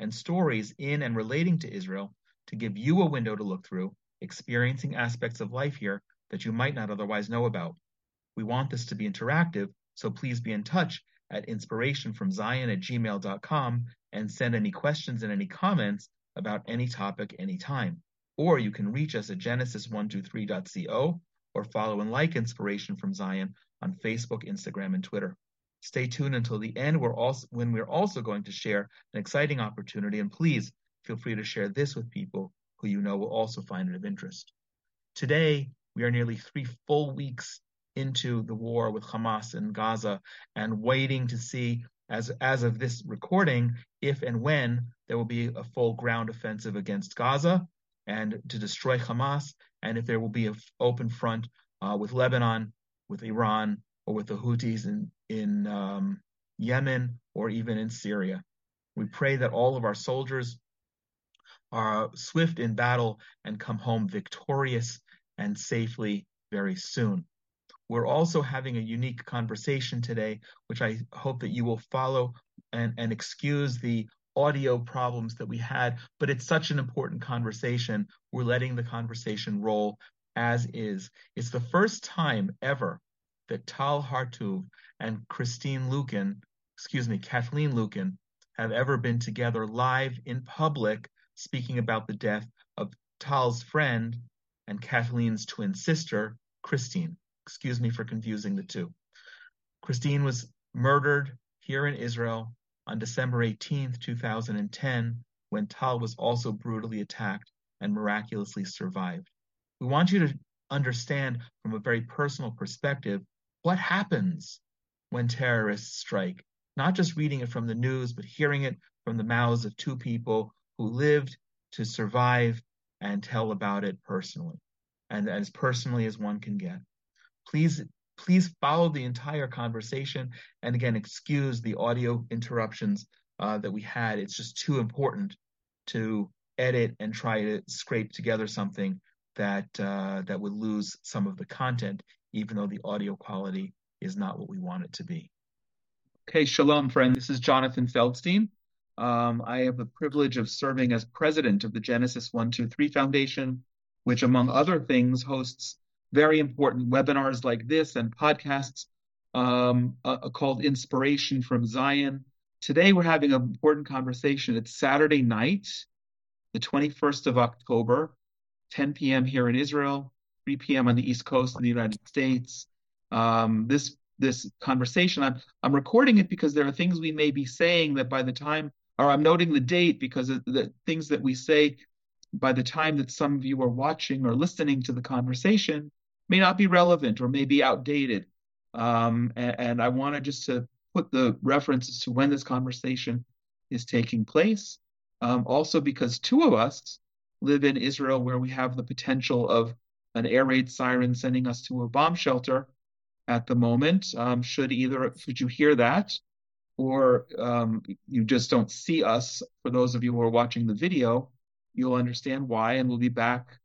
and stories in and relating to Israel to give you a window to look through, experiencing aspects of life here that you might not otherwise know about. We want this to be interactive, so please be in touch at inspirationfromzion at gmail.com and send any questions and any comments about any topic anytime. Or you can reach us at genesis123.co or follow and like Inspiration from Zion on Facebook, Instagram, and Twitter. Stay tuned until the end we're also, when we're also going to share an exciting opportunity. And please feel free to share this with people who you know will also find it of interest. Today, we are nearly three full weeks into the war with Hamas in Gaza and waiting to see, as, as of this recording, if and when there will be a full ground offensive against Gaza and to destroy Hamas, and if there will be an open front uh, with Lebanon, with Iran, or with the Houthis in, in um, Yemen or even in Syria. We pray that all of our soldiers are swift in battle and come home victorious and safely very soon. We're also having a unique conversation today, which I hope that you will follow and, and excuse the audio problems that we had, but it's such an important conversation. We're letting the conversation roll as is. It's the first time ever that Tal Hartuv and Kristine Luken, excuse me, Kathleen Luken, have ever been together live in public speaking about the death of Tal's friend and Kathleen's twin sister, Kristine. Excuse me for confusing the two. Kristine was murdered here in Israel on December 18th, 2010, when Tal was also brutally attacked and miraculously survived. We want you to understand from a very personal perspective what happens when terrorists strike? Not just reading it from the news, but hearing it from the mouths of two people who lived to survive and tell about it personally, and as personally as one can get. Please, please follow the entire conversation, and again, excuse the audio interruptions uh, that we had. It's just too important to edit and try to scrape together something that uh, that would lose some of the content even though the audio quality is not what we want it to be. Okay, shalom, friend. This is Jonathan Feldstein. Um, I have the privilege of serving as president of the Genesis 123 Foundation, which, among other things, hosts very important webinars like this and podcasts um, uh, called Inspiration from Zion. Today, we're having an important conversation. It's Saturday night, the 21st of October, 10 p.m. here in Israel. 3 p.m. on the East Coast in the United States. Um, this this conversation, I'm I'm recording it because there are things we may be saying that by the time, or I'm noting the date because of the things that we say by the time that some of you are watching or listening to the conversation may not be relevant or may be outdated. Um, and, and I wanted just to put the references to when this conversation is taking place. Um, also, because two of us live in Israel where we have the potential of an air raid siren sending us to a bomb shelter at the moment. Um, should either should you hear that, or um, you just don't see us, for those of you who are watching the video, you'll understand why, and we'll be back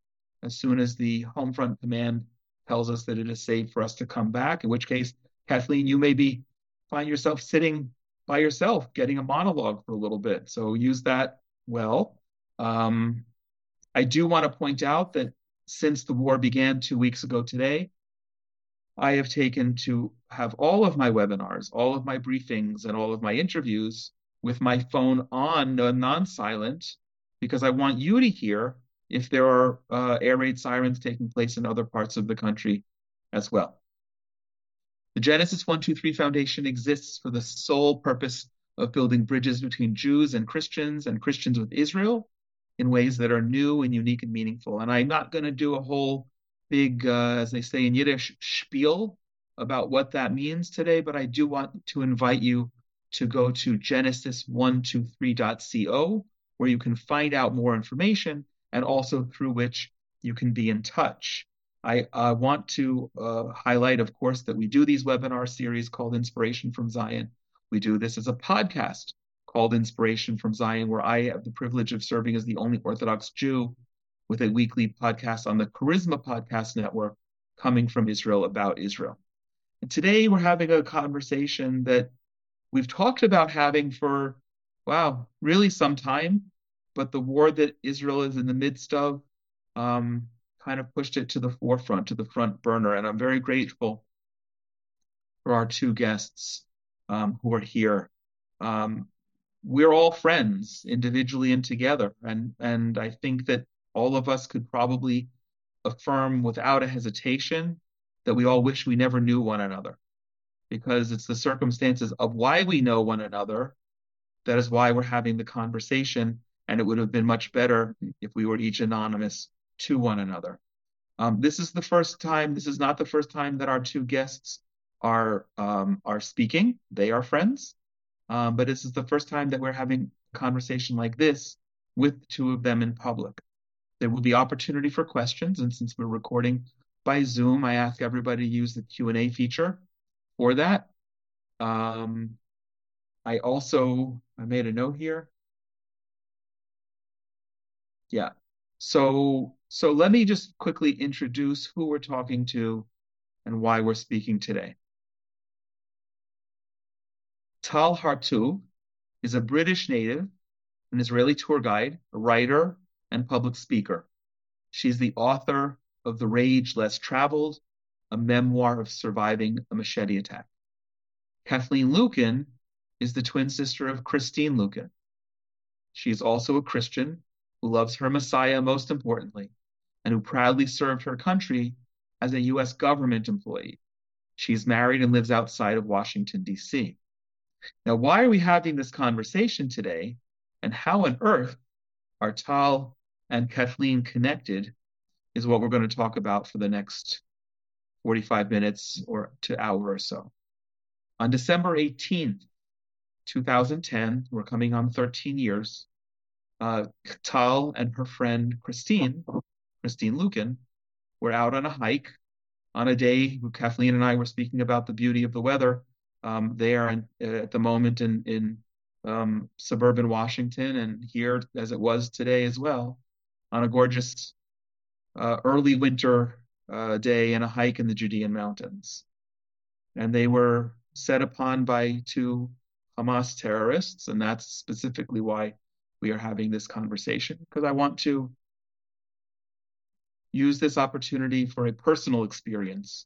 as soon as the home front command tells us that it is safe for us to come back. In which case, Kathleen, you may be find yourself sitting by yourself, getting a monologue for a little bit. So use that well. Um, I do want to point out that since the war began two weeks ago today, I have taken to have all of my webinars, all of my briefings, and all of my interviews with my phone on uh, non silent because I want you to hear if there are uh, air raid sirens taking place in other parts of the country as well. The Genesis 123 Foundation exists for the sole purpose of building bridges between Jews and Christians and Christians with Israel in ways that are new and unique and meaningful. And I'm not going to do a whole big, uh, as they say in Yiddish, spiel about what that means today, but I do want to invite you to go to genesis123.co where you can find out more information and also through which you can be in touch. I uh, want to uh, highlight, of course, that we do these webinar series called Inspiration from Zion. We do this as a podcast called Inspiration from Zion, where I have the privilege of serving as the only Orthodox Jew with a weekly podcast on the Charisma Podcast Network coming from Israel about Israel. And today we're having a conversation that we've talked about having for, wow, really some time, but the war that Israel is in the midst of um, kind of pushed it to the forefront, to the front burner. And I'm very grateful for our two guests um, who are here. Um, we're all friends individually and together. And, and I think that all of us could probably affirm without a hesitation that we all wish we never knew one another. Because it's the circumstances of why we know one another that is why we're having the conversation and it would have been much better if we were each anonymous to one another. Um, this is the first time this is not the first time that our two guests are um, are speaking. They are friends um, but this is the first time that we're having a conversation like this with two of them in public there will be opportunity for questions and since we're recording by Zoom. I ask everybody to use the Q&A feature for that. Um, I also, I made a note here. Yeah. So, so let me just quickly introduce who we're talking to and why we're speaking today. Tal Hartuv is a British native, an Israeli tour guide, a writer, and public speaker. She's the author of The Rage Less Traveled, a memoir of surviving a machete attack. Kathleen Luken is the twin sister of Kristine Luken. She is also a Christian who loves her Messiah most importantly and who proudly served her country as a U.S. government employee. She is married and lives outside of Washington, D.C. Now, why are we having this conversation today? And how on earth are Tal and Kathleen connected is what we're going to talk about for the next 45 minutes or to hour or so. On December 18th, 2010, we're coming on 13 years, uh, Tal and her friend Kristine, Kristine Luken, were out on a hike on a day Kathleen and I were speaking about the beauty of the weather um, there in, uh, at the moment in, in um, suburban Washington and here as it was today as well on a gorgeous uh, early winter uh, day and a hike in the Judean mountains. And they were set upon by two Hamas terrorists, and that's specifically why we are having this conversation, because I want to use this opportunity for a personal experience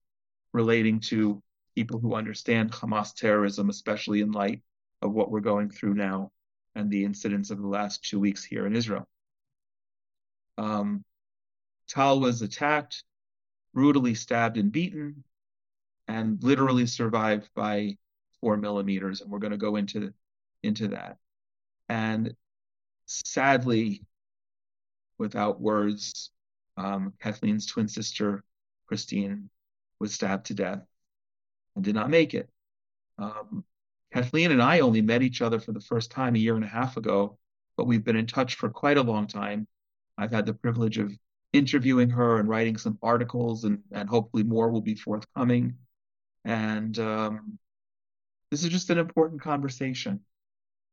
relating to people who understand Hamas terrorism, especially in light of what we're going through now and the incidents of the last two weeks here in Israel. Um, Tal was attacked, brutally stabbed and beaten, and literally survived by four millimeters. And we're going to go into, into that. And sadly, without words, um, Kathleen's twin sister, Kristine, was stabbed to death and did not make it. Um, Kathleen and I only met each other for the first time a year and a half ago, but we've been in touch for quite a long time. I've had the privilege of interviewing her and writing some articles, and, and hopefully more will be forthcoming. And um, this is just an important conversation.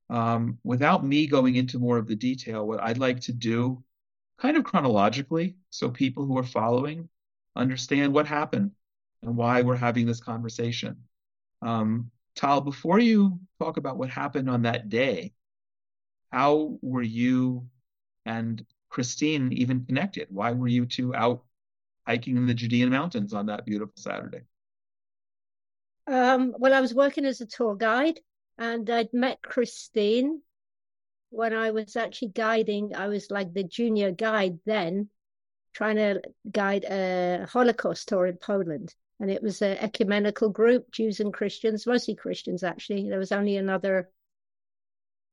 Um, without me going into more of the detail, what I'd like to do, kind of chronologically, so people who are following understand what happened and why we're having this conversation. Um, Tal, before you talk about what happened on that day, how were you and Kristine even connected? Why were you two out hiking in the Judean mountains on that beautiful Saturday? Um, well, I was working as a tour guide and I'd met Kristine when I was actually guiding. I was like the junior guide then, trying to guide a Holocaust tour in Poland. And it was an ecumenical group, Jews and Christians, mostly Christians actually. There was only another,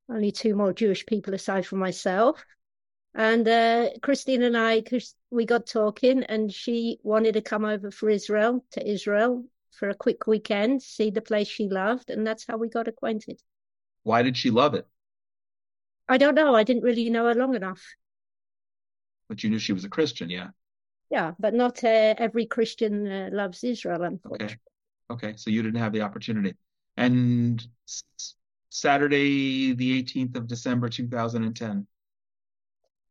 only two more Jewish people aside from myself. And uh, Kristine and I, we got talking, and she wanted to come over for Israel to Israel for a quick weekend, see the place she loved, and that's how we got acquainted. Why did she love it? I don't know. I didn't really know her long enough. But you knew she was a Christian, yeah. Yeah, but not uh, every Christian uh, loves Israel, unfortunately. Okay. Okay. So you didn't have the opportunity. And Saturday, the 18th of December, 2010.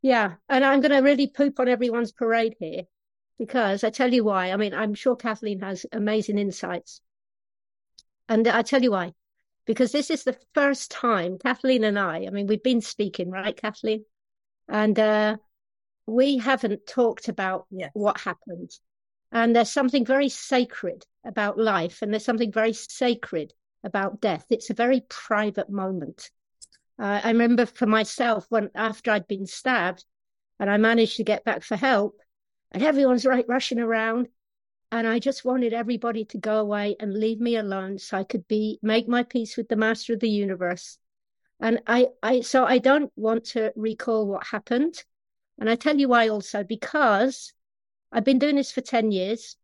Yeah. And I'm going to really poop on everyone's parade here because I tell you why. I mean, I'm sure Kathleen has amazing insights. And I tell you why. Because this is the first time Kathleen and I, I mean, we've been speaking, right, Kathleen? And uh, we haven't talked about what happened. And there's something very sacred about life, and there's something very sacred about death. It's a very private moment. Uh, I remember for myself when after I'd been stabbed, and I managed to get back for help, and everyone's right rushing around, and I just wanted everybody to go away and leave me alone so I could be make my peace with the master of the universe. And I, I so I don't want to recall what happened. And I tell you why also, because I've been doing this for 10 years.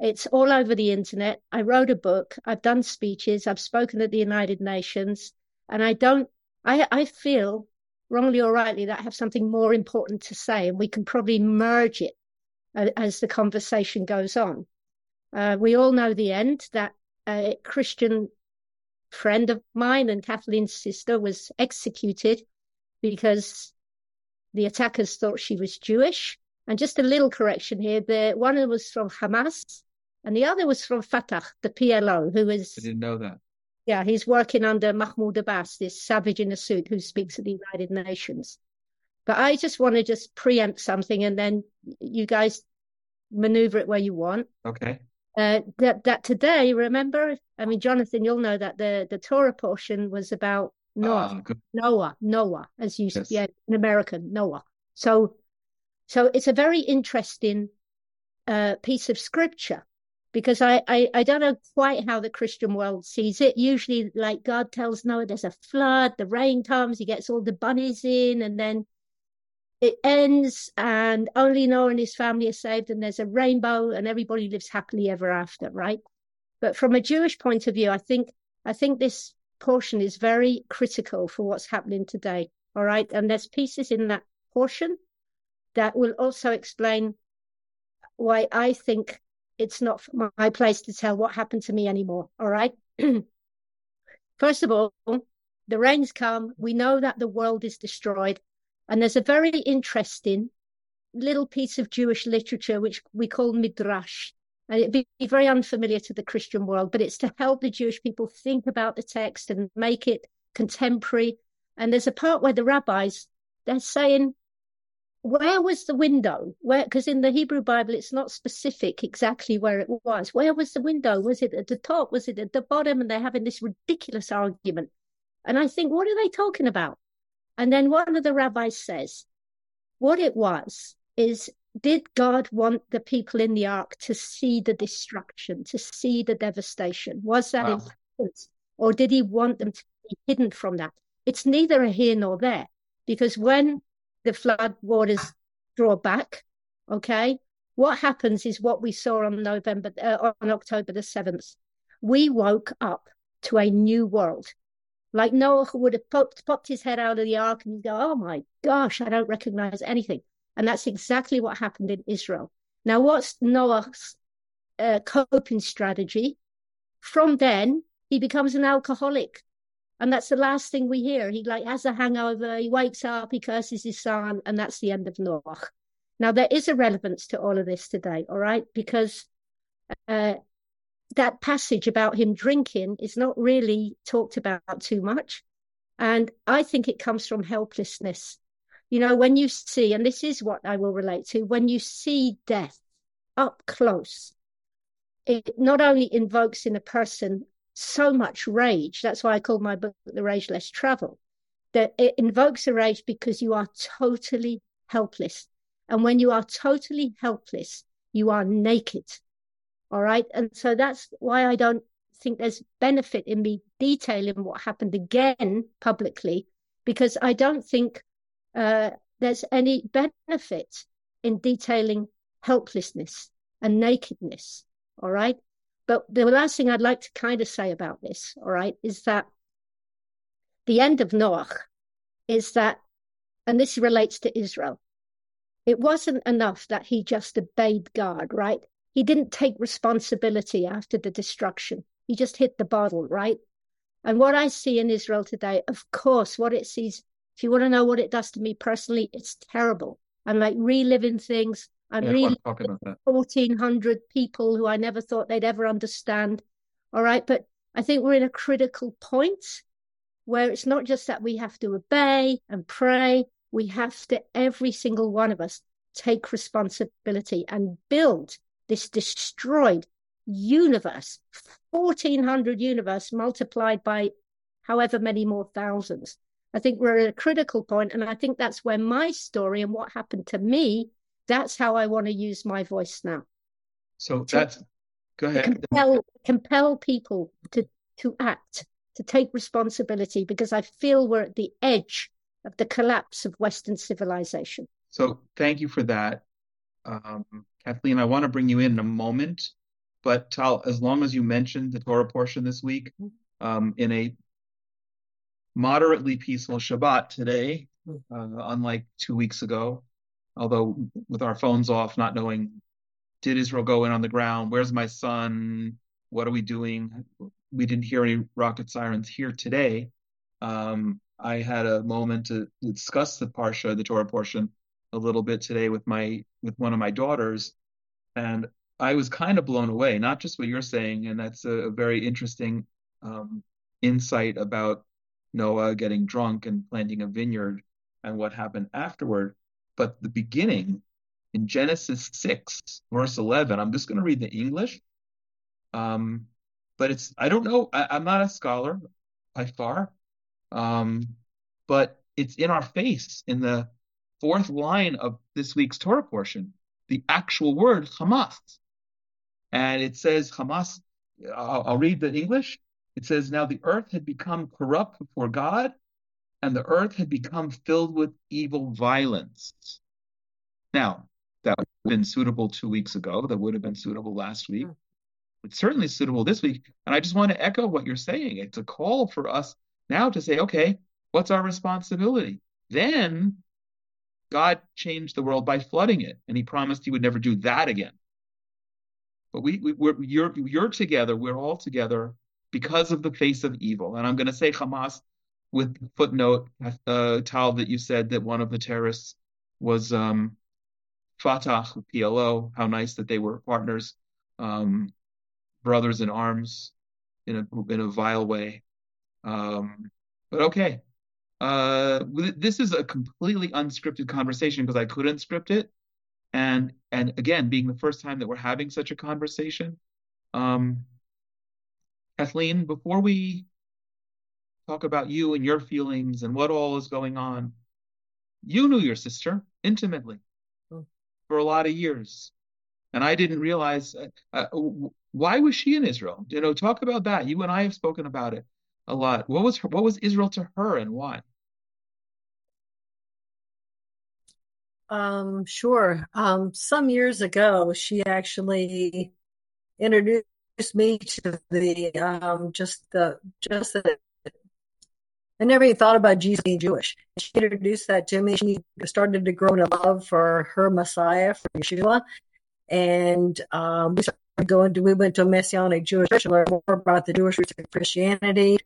It's all over the internet. I wrote a book. I've done speeches. I've spoken at the United Nations. And I don't, I, I feel wrongly or rightly that I have something more important to say. And we can probably merge it as the conversation goes on. Uh, we all know the end that a Christian friend of mine and Kathleen's sister was executed because the attackers thought she was Jewish. And just a little correction here: the one was from Hamas, and the other was from Fatah, the PLO, who is. I didn't know that. Yeah, he's working under Mahmoud Abbas, this savage in a suit who speaks at the United Nations. But I just want to just preempt something, and then you guys maneuver it where you want. Okay. Uh, that that today, remember? I mean, Jonathan, you'll know that the the Torah portion was about Noah, uh, Noah, Noah, as you yes. yeah, an American Noah. So, so it's a very interesting uh, piece of scripture because I, I I don't know quite how the Christian world sees it. Usually, like God tells Noah, there's a flood, the rain comes, he gets all the bunnies in, and then it ends, and only Noah and his family are saved, and there's a rainbow, and everybody lives happily ever after, right? But from a Jewish point of view, I think I think this portion is very critical for what's happening today. All right. And there's pieces in that portion that will also explain why I think it's not my place to tell what happened to me anymore. All right. First of all, the rains come. We know that the world is destroyed. And there's a very interesting little piece of Jewish literature, which we call Midrash, and it'd be very unfamiliar to the Christian world, but it's to help the Jewish people think about the text and make it contemporary. And there's a part where the rabbis they're saying, where was the window? Where because in the Hebrew Bible it's not specific exactly where it was. Where was the window? Was it at the top? Was it at the bottom? And they're having this ridiculous argument. And I think, what are they talking about? And then one of the rabbis says, what it was is did God want the people in the ark to see the destruction, to see the devastation? Was that wow. important? Or did he want them to be hidden from that? It's neither a here nor there, because when the flood waters draw back, okay, what happens is what we saw on November, uh, on October the 7th. We woke up to a new world. Like Noah would have popped, popped his head out of the ark and go, Oh my gosh, I don't recognize anything. And that's exactly what happened in Israel. Now, what's Noah's uh, coping strategy? From then, he becomes an alcoholic. And that's the last thing we hear. He like has a hangover, he wakes up, he curses his son, and that's the end of Noah. Now, there is a relevance to all of this today, all right? Because uh, that passage about him drinking is not really talked about too much. And I think it comes from helplessness. You know, when you see, and this is what I will relate to, when you see death up close, it not only invokes in a person so much rage, that's why I call my book The Rage Less Travel, that it invokes a rage because you are totally helpless. And when you are totally helpless, you are naked. All right. And so that's why I don't think there's benefit in me detailing what happened again publicly, because I don't think uh, there's any benefit in detailing helplessness and nakedness. All right. But the last thing I'd like to kind of say about this, all right, is that the end of Noach is that, and this relates to Israel, it wasn't enough that he just obeyed God, right? He didn't take responsibility after the destruction. He just hit the bottle, right? And what I see in Israel today, of course, what it sees, if you want to know what it does to me personally, it's terrible. I'm like reliving things. I'm Yeah, I really want to talk about that. 1,400 people who I never thought they'd ever understand. All right. But I think we're in a critical point where it's not just that we have to obey and pray. We have to, every single one of us, take responsibility and build this destroyed universe, 1,400 universe multiplied by however many more thousands. I think we're at a critical point, and I think that's where my story and what happened to me, that's how I want to use my voice now. So that's go ahead. compel compel people to to act, to take responsibility, because I feel we're at the edge of the collapse of Western civilization. So thank you for that. Um, Kathleen, I want to bring you in in a moment, but Tal, as long as you mentioned the Torah portion this week, um, in a moderately peaceful Shabbat today, uh, unlike two weeks ago, although with our phones off, not knowing, did Israel go in on the ground? Where's my son? What are we doing? We didn't hear any rocket sirens here today. Um, I had a moment to discuss the Parsha, the Torah portion, a little bit today with my with one of my daughters, and I was kind of blown away. Not just what you're saying, and that's a, a very interesting um, insight about Noah getting drunk and planting a vineyard and what happened afterward, but the beginning in Genesis 6, verse 11. I'm just going to read the English, um, but it's I don't know. I, I'm not a scholar by far, um, but it's in our face in the fourth line of this week's Torah portion, the actual word Hamas. And it says Hamas, I'll, I'll read the English. It says, Now the earth had become corrupt before God, and the earth had become filled with evil violence. Now, that would have been suitable two weeks ago. That would have been suitable last week. Hmm. It's certainly suitable this week. And I just want to echo what you're saying. It's a call for us now to say, okay, what's our responsibility? Then God changed the world by flooding it, and he promised he would never do that again. But we, we we're you're you're together, we're all together because of the face of evil. And I'm going to say Hamas with footnote, uh, Tal, that you said that one of the terrorists was um, Fatah, PLO. How nice that they were partners, um, brothers in arms, in a in a vile way. Um, but okay, uh, this is a completely unscripted conversation because I couldn't script it, and and again, being the first time that we're having such a conversation, um, Kathleen, before we talk about you and your feelings and what all is going on, you knew your sister intimately Hmm. for a lot of years, and I didn't realize uh, uh, why was she in Israel. You know, talk about that. You and I have spoken about it a lot. What was her, what was Israel to her and why? Um, sure. Um, some years ago, she actually introduced me to the um, just the just the. I never even thought about Jesus being Jewish. She introduced that to me. She started to grow in a love for her Messiah, for Yeshua, and um, we started going to. We went to a Messianic Jewish church to learn more about the Jewish roots of Christianity.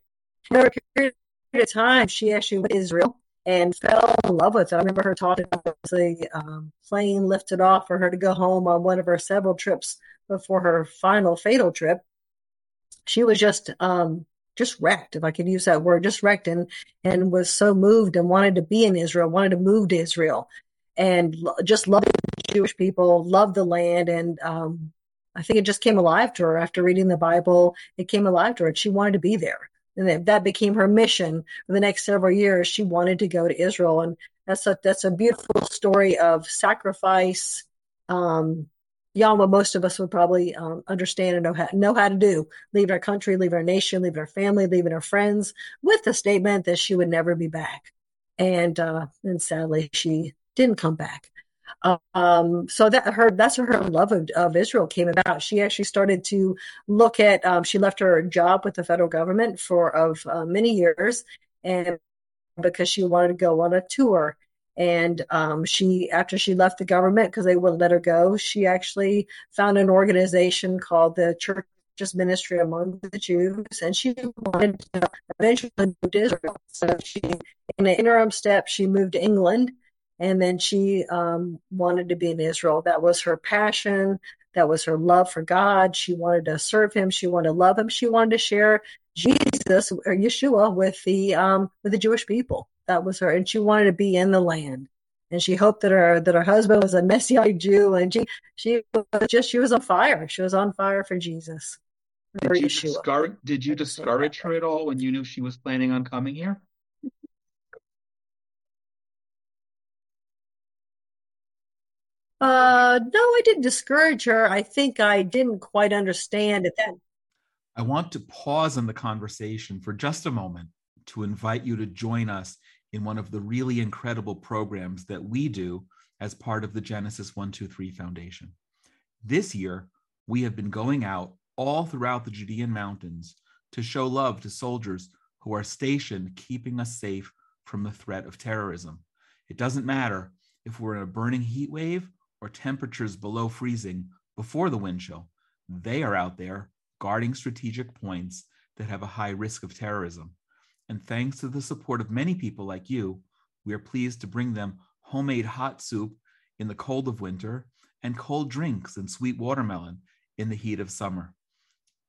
Over a period of time, she actually went to Israel and fell in love with it. I remember her talking about the um, plane lifted off for her to go home on one of her several trips before her final fatal trip. She was just um, just wrecked, if I could use that word, just wrecked, and and was so moved and wanted to be in Israel, wanted to move to Israel, and just loved the Jewish people, loved the land, and um, I think it just came alive to her after reading the Bible. It came alive to her, and she wanted to be there and that became her mission for the next several years. She wanted to go to Israel, and that's a that's a beautiful story of sacrifice. Um, beyond what most of us would probably um, understand and know how, know how to do. Leave our country, leave our nation, leave our family, leaving our friends, with the statement that she would never be back. And uh, and sadly, she didn't come back. Um, so that her that's where her love of, of Israel came about. She actually started to look at. Um, she left her job with the federal government for of uh, many years and because she wanted to go on a tour. And um, she, after she left the government because they wouldn't let her go, she actually found an organization called the Church just ministry among the Jews, and she wanted to eventually move to Israel. So she, in an interim step, she moved to England, and then she um, wanted to be in Israel. That was her passion. That was her love for God. She wanted to serve Him. She wanted to love Him. She wanted to share Jesus or Yeshua with the um, with the Jewish people. That was her, and she wanted to be in the land and she hoped that her that her husband was a messianic Jew, and she she was just she was on fire. She was on fire for Jesus. Did you, discourage, did you discourage her at all when you knew she was planning on coming here? Uh, no, I didn't discourage her. I think I didn't quite understand at that. I want to pause in the conversation for just a moment to invite you to join us in one of the really incredible programs that we do as part of the Genesis 123 Foundation. This year, we have been going out all throughout the Judean mountains to show love to soldiers who are stationed keeping us safe from the threat of terrorism. It doesn't matter if we're in a burning heat wave or temperatures below freezing before the wind chill. They are out there guarding strategic points that have a high risk of terrorism. And thanks to the support of many people like you, we are pleased to bring them homemade hot soup in the cold of winter and cold drinks and sweet watermelon in the heat of summer.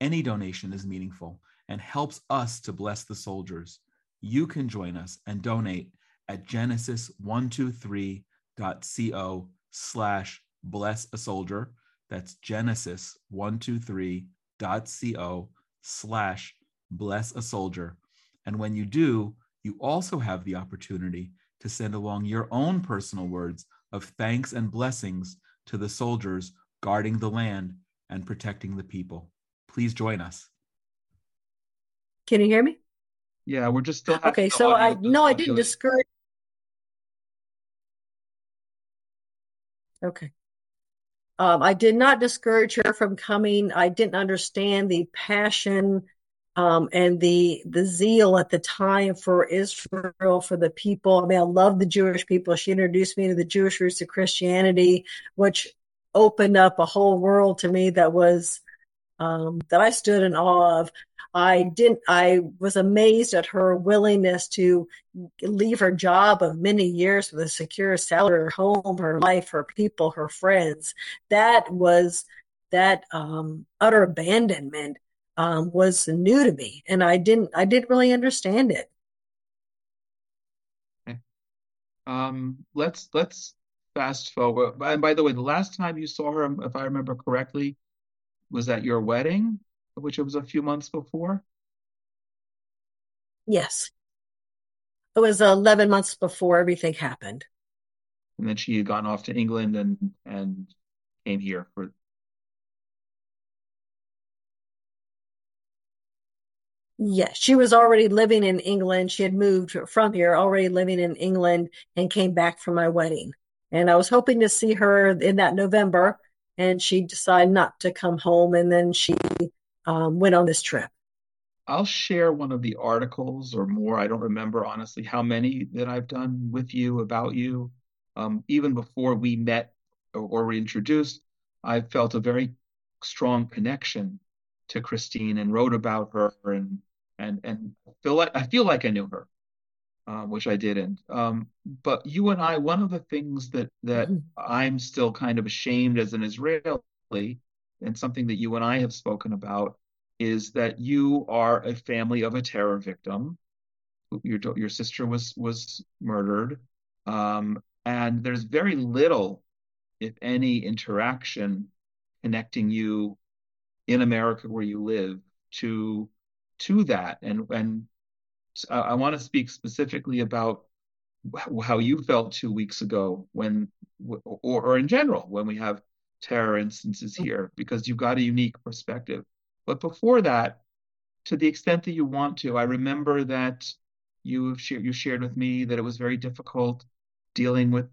Any donation is meaningful and helps us to bless the soldiers. You can join us and donate at genesis123.co slash bless a soldier. That's genesis123.co slash bless a soldier. And when you do, you also have the opportunity to send along your own personal words of thanks and blessings to the soldiers guarding the land and protecting the people please join us. Can you hear me? Yeah, we're just still. Okay, so I no, I didn't discourage. Okay. Um, I did not discourage her from coming. I didn't understand the passion um, and the the zeal at the time for Israel, for the people. I mean, I love the Jewish people. She introduced me to the Jewish roots of Christianity, which opened up a whole world to me that was um, that I stood in awe of. I didn't. I was amazed at her willingness to leave her job of many years with a secure salary, her home, her life, her people, her friends. That was that um, utter abandonment um, was new to me, and I didn't. I didn't really understand it. Okay. Um, let's let's fast forward. And by the way, the last time you saw her, if I remember correctly, was at your wedding, which was a few months before? Yes. It was 11 months before everything happened. And then she had gone off to England and and came here for Yes, she was already living in England. She had moved from here, already living in England, and came back for my wedding. And I was hoping to see her in that November, and she decided not to come home and then she um, went on this trip i'll share one of the articles or more i don't remember honestly how many that i've done with you about you um, even before we met or, or were introduced i felt a very strong connection to kristine and wrote about her and and and feel like i feel like i knew her uh, which I didn't. Um, but you and I, one of the things that that mm-hmm. I'm still kind of ashamed as an Israeli, and something that you and I have spoken about, is that you are a family of a terror victim. Your your sister was was murdered, um, and there's very little, if any, interaction connecting you in America where you live to to that and and I, I want to speak specifically about how you felt two weeks ago when, or, or in general, when we have terror instances mm-hmm. here, because you've got a unique perspective. But before that, to the extent that you want to, I remember that you shared, you shared with me that it was very difficult dealing with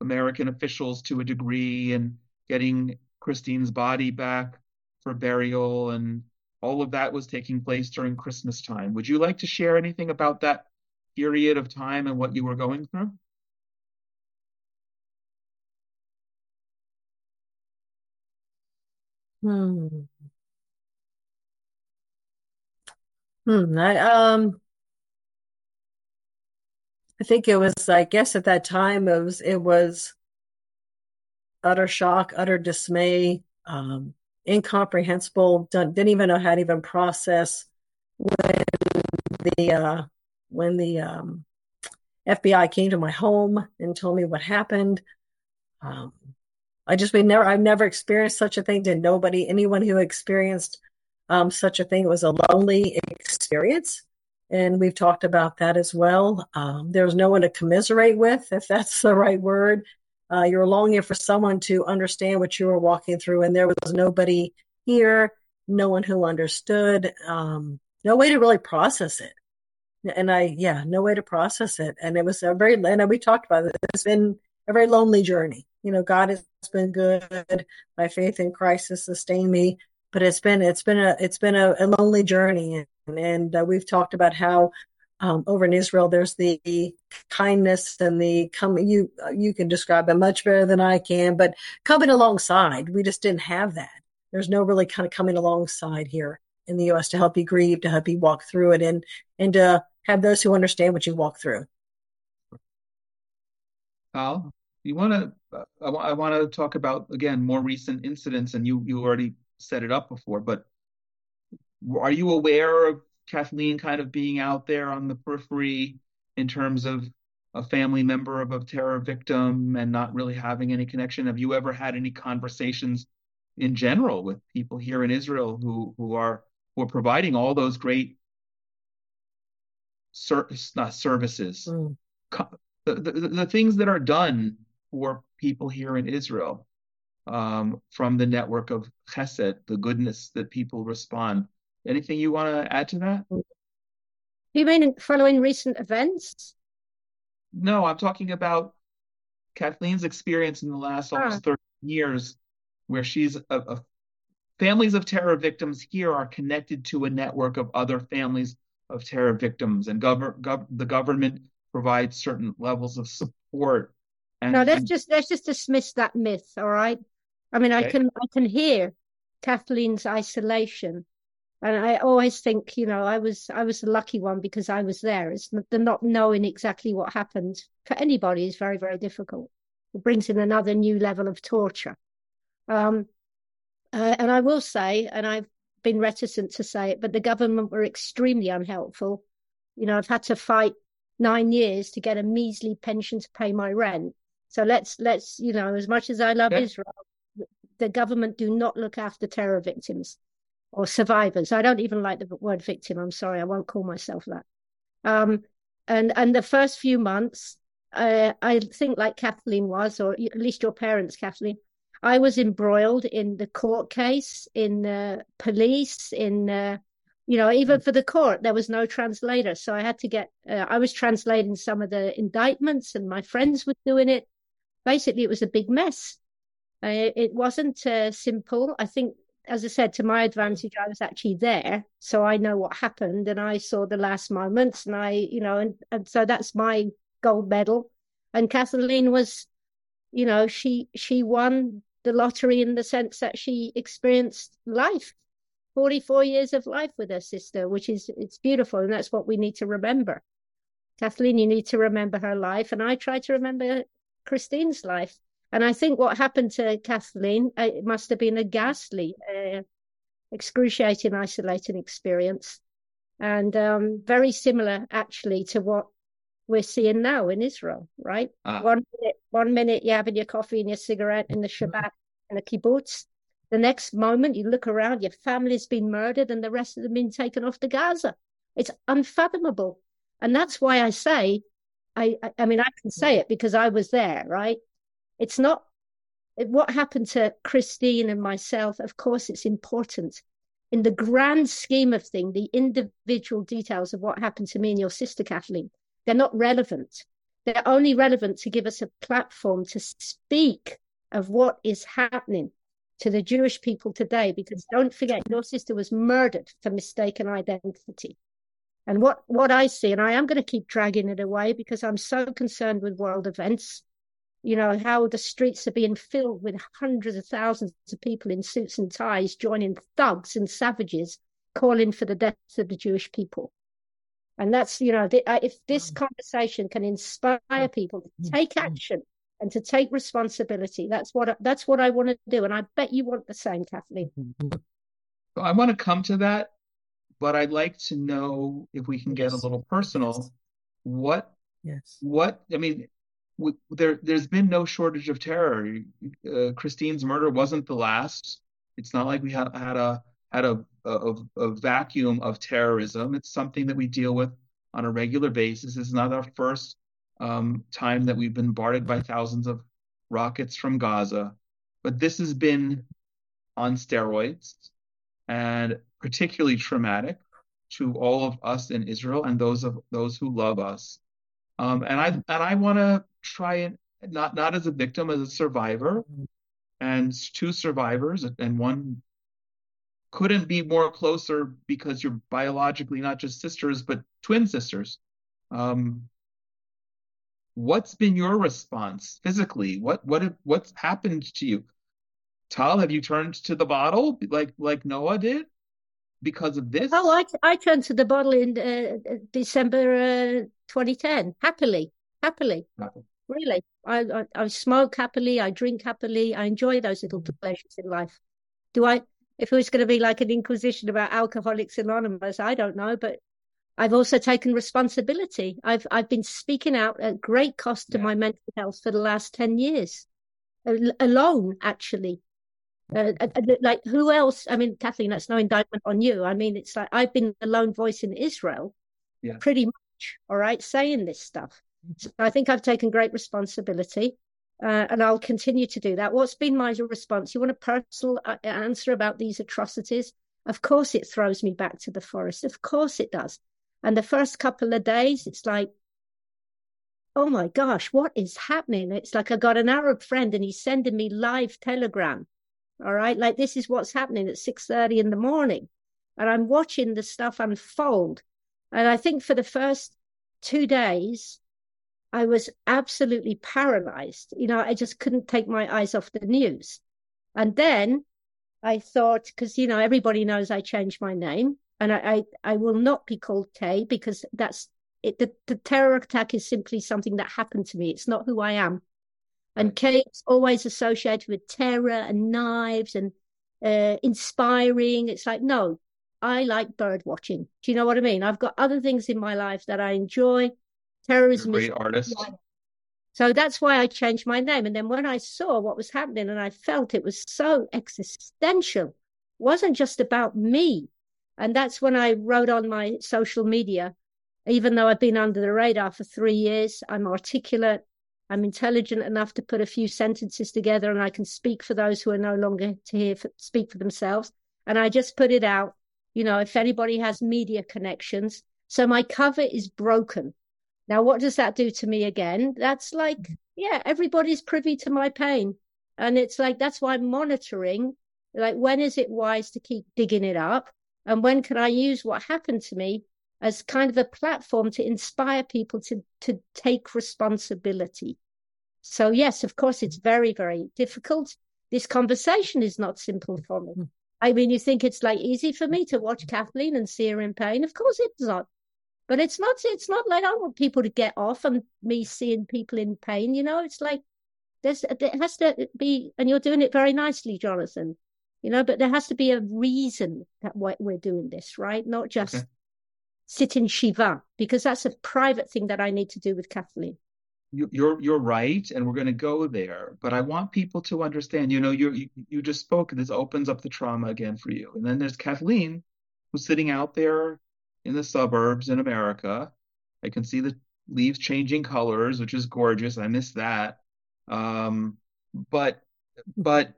American officials to a degree and getting Kristine's body back for burial and all of that was taking place during Christmas time. Would you like to share anything about that period of time and what you were going through? Hmm. Hmm. I um I think it was I guess at that time it was it was utter shock, utter dismay, um, incomprehensible. Didn't even know how to even process when the uh, when the um, FBI came to my home and told me what happened. Um, I just we never I've never experienced such a thing. Did nobody anyone who experienced um, such a thing it was a lonely experience, and we've talked about that as well. Um, there was no one to commiserate with, if that's the right word. Uh, you're longing for someone to understand what you were walking through, and there was nobody here, no one who understood, um, no way to really process it. And I, yeah, no way to process it. And it was a very, and we talked about it. It's been a very lonely journey. You know, God has been good. My faith in Christ has sustained me, but it's been, it's been a, it's been a, a lonely journey. And, and uh, we've talked about how um, over in Israel, there's the kindness and the coming. You you can describe it much better than I can, but coming alongside, we just didn't have that. There's no really kind of coming alongside here in the U.S. to help you grieve, to help you walk through it, and and to have those who understand what you walk through. Al, you want to? Uh, I, I want to talk about again more recent incidents, and you you already set it up before, but are you aware of Kathleen kind of being out there on the periphery in terms of a family member of a terror victim and not really having any connection? Have you ever had any conversations in general with people here in Israel who who are who are providing all those great not services, mm. the, the, the things that are done for people here in Israel um, from the network of Chesed, the goodness that people respond. Anything you want to add to that? You mean following recent events? No, I'm talking about Kathleen's experience in the last ah. almost 30 years, where she's a, a families of terror victims here are connected to a network of other families of terror victims, and gov- gov- the government provides certain levels of support. And, no, let's just let's just dismiss that myth. All right. I mean, okay. I can I can hear Kathleen's isolation and I always think, you know, I was I was the lucky one because I was there. It's the not knowing exactly what happened for anybody is very very difficult. It brings in another new level of torture. Um, uh, and I will say, and I've been reticent to say it, but the government were extremely unhelpful. You know, I've had to fight nine years to get a measly pension to pay my rent. So let's let's you know, as much as I love yeah. Israel, the government do not look after terror victims or survivors. I don't even like the word victim. I'm sorry, I won't call myself that. Um, and and the first few months, uh, I think like Kathleen was, or at least your parents, Kathleen. I was embroiled in the court case, in the police, in uh, you know, even for the court, there was no translator, so I had to get. Uh, I was translating some of the indictments, and my friends were doing it. Basically, it was a big mess. Uh, it wasn't uh, simple. I think as I said, to my advantage, I was actually there, so I know what happened, and I saw the last moments, and I, you know, and, and so that's my gold medal. And Kathleen was, you know, she she won the lottery in the sense that she experienced life, forty four years of life with her sister, which is it's beautiful, and that's what we need to remember. Kathleen, you need to remember her life, and I try to remember Kristine's life. And I think what happened to Kathleen, uh, it must have been a ghastly, uh, excruciating, isolating experience. And um, very similar, actually, to what we're seeing now in Israel, right? Ah. One minute, one minute you're having your coffee and your cigarette in the mm-hmm. Shabbat in the kibbutz. The next moment you look around, your family's been murdered and the rest of them been taken off to Gaza. It's unfathomable. And that's why I say, I, I, I mean, I can say it because I was there, right? It's not what happened to Kristine and myself. Of course, it's important. In the grand scheme of things, the individual details of what happened to me and your sister Kathleen, they're not relevant. They're only relevant to give us a platform to speak of what is happening to the Jewish people today. Because don't forget, your sister was murdered for mistaken identity. And what, what I see, and I am going to keep dragging it away because I'm so concerned with world events, you know, how the streets are being filled with hundreds of thousands of people in suits and ties joining thugs and savages calling for the death of the Jewish people. And that's, you know, if this mm. conversation can inspire mm. people to mm. take action and to take responsibility, that's what that's what I want to do. And I bet you want the same, Kathleen. Mm-hmm. I want to come to that, but I'd like to know if we can get a little personal. What? Yes. What? I mean, there there's been no shortage of terror. Uh, Kristine's murder wasn't the last. It's not like we had had a had a, a, a vacuum of terrorism. It's something that we deal with on a regular basis. It's not our first um, time that we've been bombarded by thousands of rockets from Gaza, but this has been on steroids and particularly traumatic to all of us in Israel and those of those who love us. Um, and I and I want to try and not not as a victim, as a survivor, and two survivors and one couldn't be more closer because you're biologically not just sisters but twin sisters. Um, what's been your response physically? What what have, what's happened to you? Tal, have you turned to the bottle like like Noah did because of this? Oh, I I turned to the bottle in uh, December uh, 2010 happily, happily. Happy. Really, I, I I smoke happily, I drink happily, I enjoy those little pleasures in life. Do I if it was going to be like an inquisition about Alcoholics Anonymous, I don't know, but I've also taken responsibility. I've I've been speaking out at great cost to yeah. my mental health for the last ten years, alone actually. Uh, uh, uh, like who else? I mean, Kathleen, that's no indictment on you. I mean, it's like I've been the lone voice in Israel, yeah. pretty much. All right, saying this stuff. I think I've taken great responsibility. Uh, and I'll continue to do that. What's been my response? You want a personal uh, answer about these atrocities? Of course, it throws me back to the forest. Of course, it does. And the first couple of days, it's like, oh my gosh, what is happening? It's like I got an Arab friend and he's sending me live telegram. All right, like this is what's happening at six thirty in the morning, and I'm watching the stuff unfold. And I think for the first two days, I was absolutely paralyzed. You know, I just couldn't take my eyes off the news. And then I thought, because, you know, everybody knows I changed my name and I, I, I will not be called Kay because that's it. The, the terror attack is simply something that happened to me. It's not who I am. And Kay is always associated with terror and knives and uh, inspiring. It's like, no, I like bird watching. Do you know what I mean? I've got other things in my life that I enjoy terrorism great artist. So that's why I changed my name. And then when I saw what was happening and I felt it was so existential, it wasn't just about me. And that's when I wrote on my social media, even though I've been under the radar for three years, I'm articulate, I'm intelligent enough to put a few sentences together and I can speak for those who are no longer to hear for, speak for themselves. And I just put it out, you know, if anybody has media connections. So my cover is broken. Now, what does that do to me again? That's like, mm. yeah, everybody's privy to my pain. And it's like, that's why I'm monitoring, like, when is it wise to keep digging it up? And when can I use what happened to me as kind of a platform to inspire people to, to take responsibility? So, yes, of course, it's very, very difficult. This conversation is not simple for me. Mm. I mean, you think it's like easy for me to watch Kathleen and see her in pain? Of course it's not. But it's not it's not like I want people to get off and me seeing people in pain, you know, it's like there's there has to be and you're doing it very nicely, Jonathan. You know, but there has to be a reason that why we're doing this, right? Not mm-hmm. just okay. sit in Shiva, because that's a private thing that I need to do with Kathleen. You're you're right, and we're going to go there. But I want people to understand. You know, you you just spoke. This opens up the trauma again for you. And then there's Kathleen, who's sitting out there in the suburbs in America. I can see the leaves changing colors, which is gorgeous. I miss that. Um, but but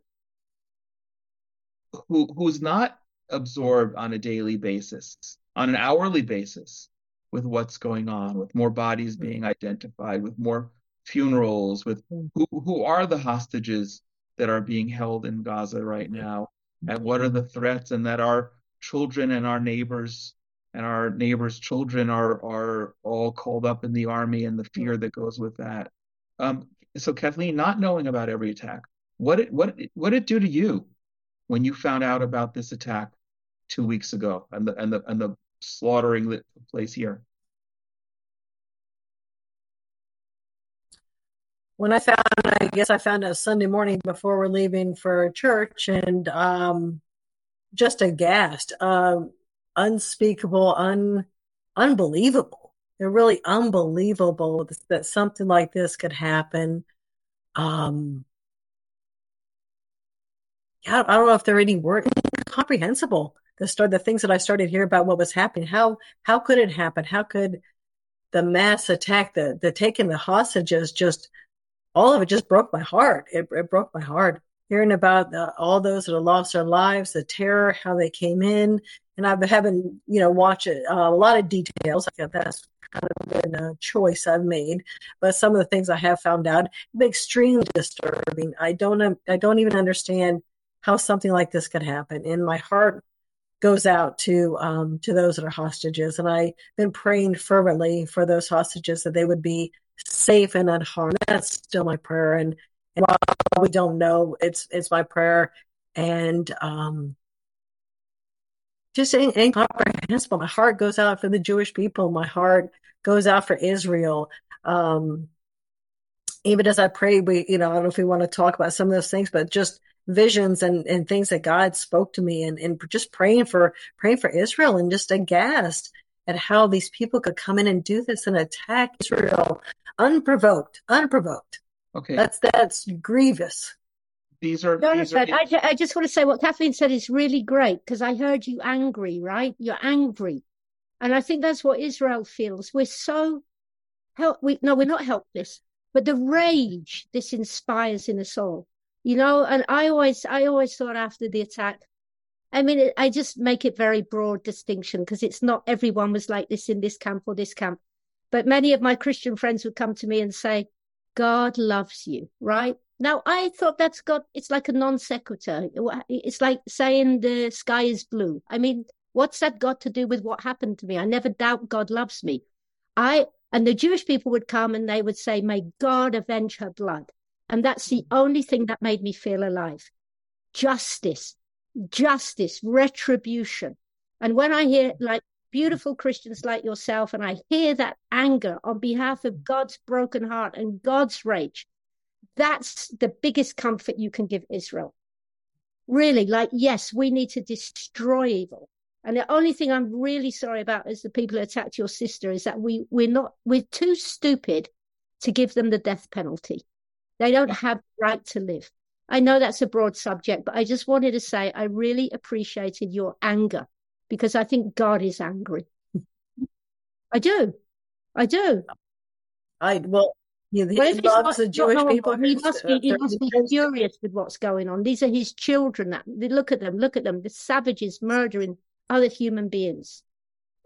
who who's not absorbed on a daily basis, on an hourly basis, with what's going on, with more bodies hmm. being identified, with more funerals, with hmm. who who are the hostages that are being held in Gaza right hmm. now, and what are the threats, and that our children and our neighbors and our neighbors' children are are all called up in the army and the fear that goes with that. Um, so Kathleen, not knowing about every attack, what it, what what did it do to you when you found out about this attack two weeks ago and the and the and the slaughtering that took place here? When I found, I guess I found out Sunday morning before we're leaving for church, and um, just aghast. Um, unspeakable, un, unbelievable. They're really unbelievable that something like this could happen. Um, yeah, I don't know if there are any words comprehensible. The start, the things that I started hear about what was happening. How how could it happen? How could the mass attack, the the taking the hostages, just all of it just broke my heart. It, it broke my heart hearing about the, all those that have lost their lives, the terror, how they came in, and I've been, having you know, watch it, uh, a lot of details. I that's kind of been a choice I've made, but some of the things I have found out extremely disturbing. I don't, I don't even understand how something like this could happen, and my heart goes out to um, to those that are hostages, and I've been praying fervently for those hostages that they would be safe and unharmed. That's still my prayer, and and while we don't know, it's it's my prayer, and um, just incomprehensible. My heart goes out for the Jewish people. My heart goes out for Israel. Um, even as I pray, we, you know, I don't know if we want to talk about some of those things, but just visions and, and things that God spoke to me and, and just praying for, praying for Israel and just aghast at how these people could come in and do this and attack Israel unprovoked, unprovoked. Okay. That's, that's grievous. These are. Jonathan, these are... I, I just want to say what Kathleen said is really great because I heard you angry, right? You're angry. And I think that's what Israel feels. We're so help. We no, we're not helpless, but the rage this inspires in us all, you know. And I always, I always thought after the attack, I mean, it, I just make it very broad distinction because it's not everyone was like this in this camp or this camp, but many of my Christian friends would come to me and say, "God loves you," right? Now, I thought that's got, it's like a non sequitur. It's like saying the sky is blue. I mean, what's that got to do with what happened to me? I never doubt God loves me. I, and the Jewish people would come and they would say, may God avenge her blood. And that's the only thing that made me feel alive. Justice, justice, retribution. And when I hear like beautiful Christians like yourself, and I hear that anger on behalf of God's broken heart and God's rage, that's the biggest comfort you can give Israel. Really, like, yes, we need to destroy evil. And the only thing I'm really sorry about is the people who attacked your sister is that we, we're not, we're too stupid to give them the death penalty. They don't have the right to live. I know that's a broad subject, but I just wanted to say I really appreciated your anger because I think God is angry. I do. I do. I well, yeah, he well, loves the Jewish no, people. He must be, he must be furious with what's going on. These are his children. That look at them, look at them. The savages murdering other human beings.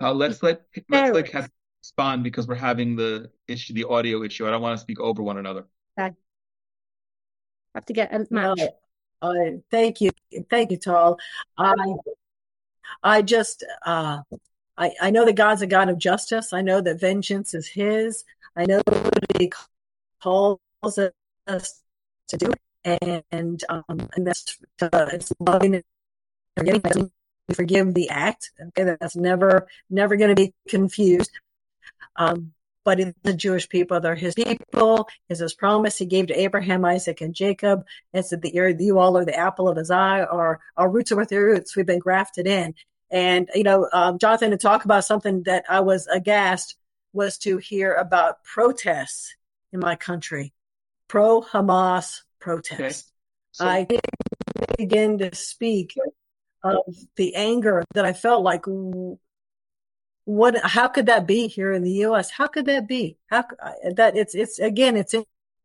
Uh, let's let let's let Kath respond because we're having the issue, the audio issue. I don't want to speak over one another. Okay. Have to get a match. Uh, uh, thank you, thank you, Tal. I I just uh, I I know that God's a God of justice. I know that vengeance is His. I know He calls us to do, it and um, and that's uh, it's loving and forgetting. We forgive the act. Okay, that's never never going to be confused. Um, but in the Jewish people, they're his people. Is his promise he gave to Abraham, Isaac, and Jacob. And said that you all are the apple of his eye. Our our roots are with your roots. We've been grafted in. And you know, um, Jonathan, to talk about something that I was aghast was to hear about protests in my country, pro Hamas protests. Okay. So- I began to speak of the anger that I felt like what how could that be here in the US how could that be? How that it's it's again it's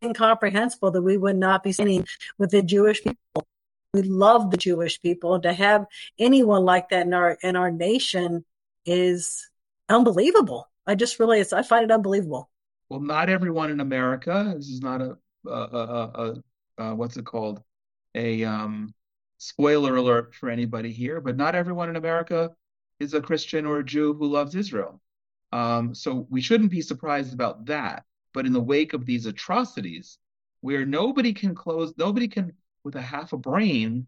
incomprehensible that we would not be standing with the Jewish people. We love the Jewish people. To have anyone like that in our in our nation is unbelievable I just really I find it unbelievable well, not everyone in America. This is not a, a, a, a what's it called? A um, spoiler alert for anybody here, but not everyone in America is a Christian or a Jew who loves Israel. Um, so we shouldn't be surprised about that. But in the wake of these atrocities, where nobody can close, nobody can, with a half a brain,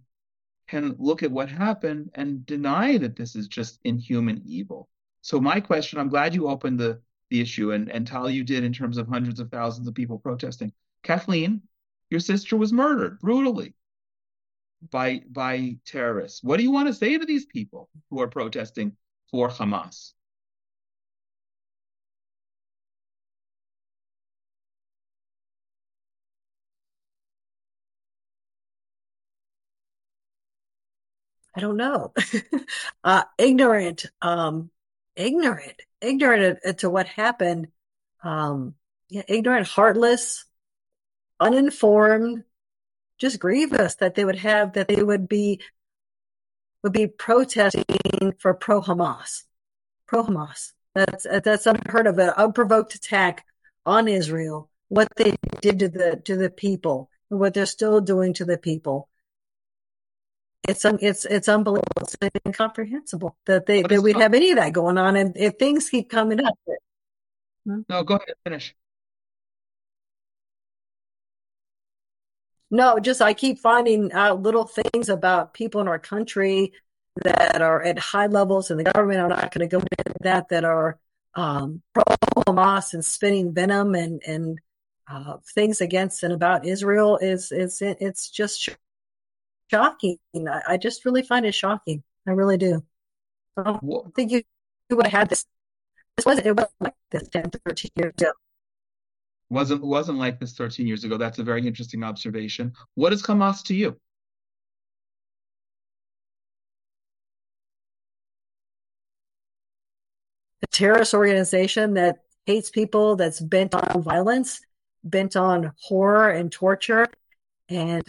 can look at what happened and deny that this is just inhuman evil. So my question, I'm glad you opened the the issue, and and Tal, you did in terms of hundreds of thousands of people protesting. Kathleen, your sister was murdered brutally by by terrorists. What do you want to say to these people who are protesting for Hamas? I don't know. uh, ignorant, um, ignorant, ignorant to what happened. Um, yeah, ignorant, heartless, uninformed, just grievous that they would have that they would be would be protesting for pro Hamas, pro Hamas. That's that's unheard of. An unprovoked attack on Israel. What they did to the to the people, and what they're still doing to the people it's it's it's unbelievable. It's incomprehensible that they that we'd have any of that going on, and if things keep coming up. Hmm? No, go ahead, finish. No, just I keep finding out little things about people in our country that are at high levels in the government. I'm not going to go into that. That are um, pro Hamas and spinning venom and and uh, things against and about Israel is is it's just shocking. I, I just really find it shocking. I really do. I don't think you, you would have had this. This wasn't, it wasn't like this 10, 13 years ago. Wasn't wasn't like this 13 years ago. That's a very interesting observation. What is Hamas to you? A terrorist organization that hates people, that's bent on violence, bent on horror and torture, and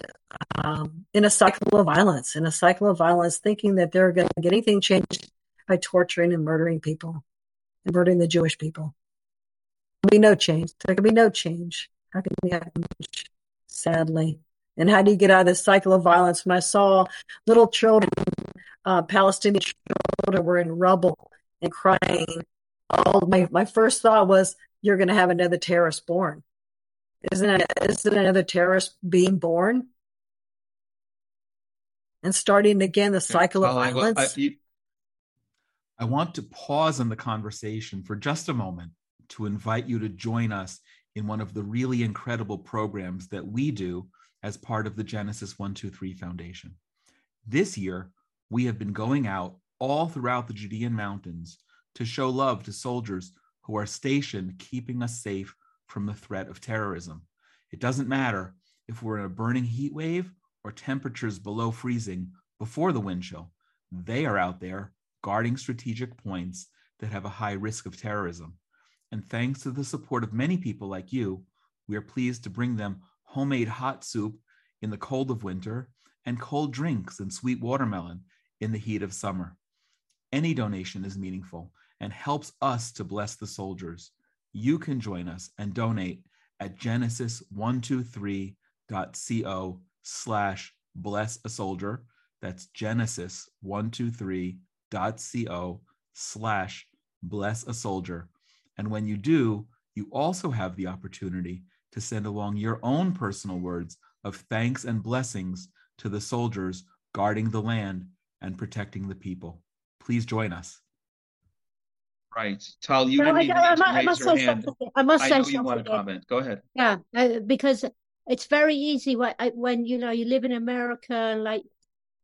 um, in a cycle of violence, in a cycle of violence, thinking that they're going to get anything changed by torturing and murdering people and murdering the Jewish people. There'll be no change. There can be no change. How can we have change? Sadly. And how do you get out of this cycle of violence? When I saw little children, uh, Palestinian children were in rubble and crying, all my, my first thought was, you're going to have another terrorist born. Isn't it, isn't another terrorist being born? And starting again the cycle of violence? I, I, I want to pause in the conversation for just a moment to invite you to join us in one of the really incredible programs that we do as part of the Genesis 123 Foundation. This year, we have been going out all throughout the Judean mountains to show love to soldiers who are stationed keeping us safe from the threat of terrorism. It doesn't matter if we're in a burning heat wave or temperatures below freezing before the wind chill. They are out there guarding strategic points that have a high risk of terrorism. And thanks to the support of many people like you, we are pleased to bring them homemade hot soup in the cold of winter and cold drinks and sweet watermelon in the heat of summer. Any donation is meaningful and helps us to bless the soldiers you can join us and donate at genesis123.co slash bless a soldier. That's genesis123.co slash bless a soldier. And when you do, you also have the opportunity to send along your own personal words of thanks and blessings to the soldiers guarding the land and protecting the people. Please join us. Right. Tal, you no, didn't I, I, I, must say hand. something. I must I say know you want to comment. Go ahead. Yeah, uh, because it's very easy when, when, you know, you live in America and like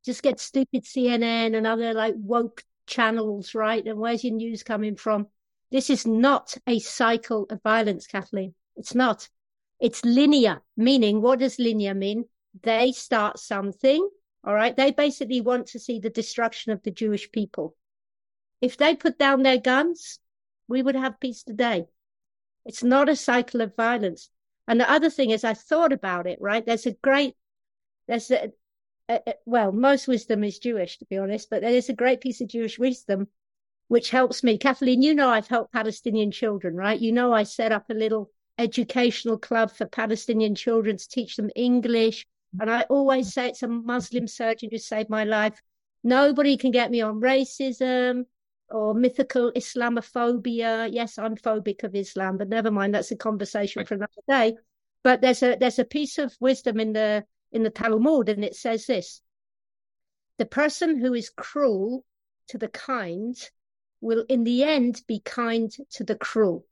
just get stupid CNN and other like woke channels, right? And where's your news coming from? This is not a cycle of violence, Kathleen. It's not. It's linear, meaning what does linear mean? They start something, all right? They basically want to see the destruction of the Jewish people. If they put down their guns, we would have peace today. It's not a cycle of violence. And the other thing is, I thought about it, right? There's a great, there's a, a, a, well, most wisdom is Jewish, to be honest, but there is a great piece of Jewish wisdom which helps me. Kathleen, you know, I've helped Palestinian children, right? You know, I set up a little educational club for Palestinian children to teach them English. And I always say it's a Muslim surgeon who saved my life. Nobody can get me on racism or mythical Islamophobia. Yes, I'm phobic of Islam, but never mind. That's a conversation Right. for another day. But there's a there's a piece of wisdom in the in the Talmud, and it says this: the person who is cruel to the kind will, in the end, be kind to the cruel.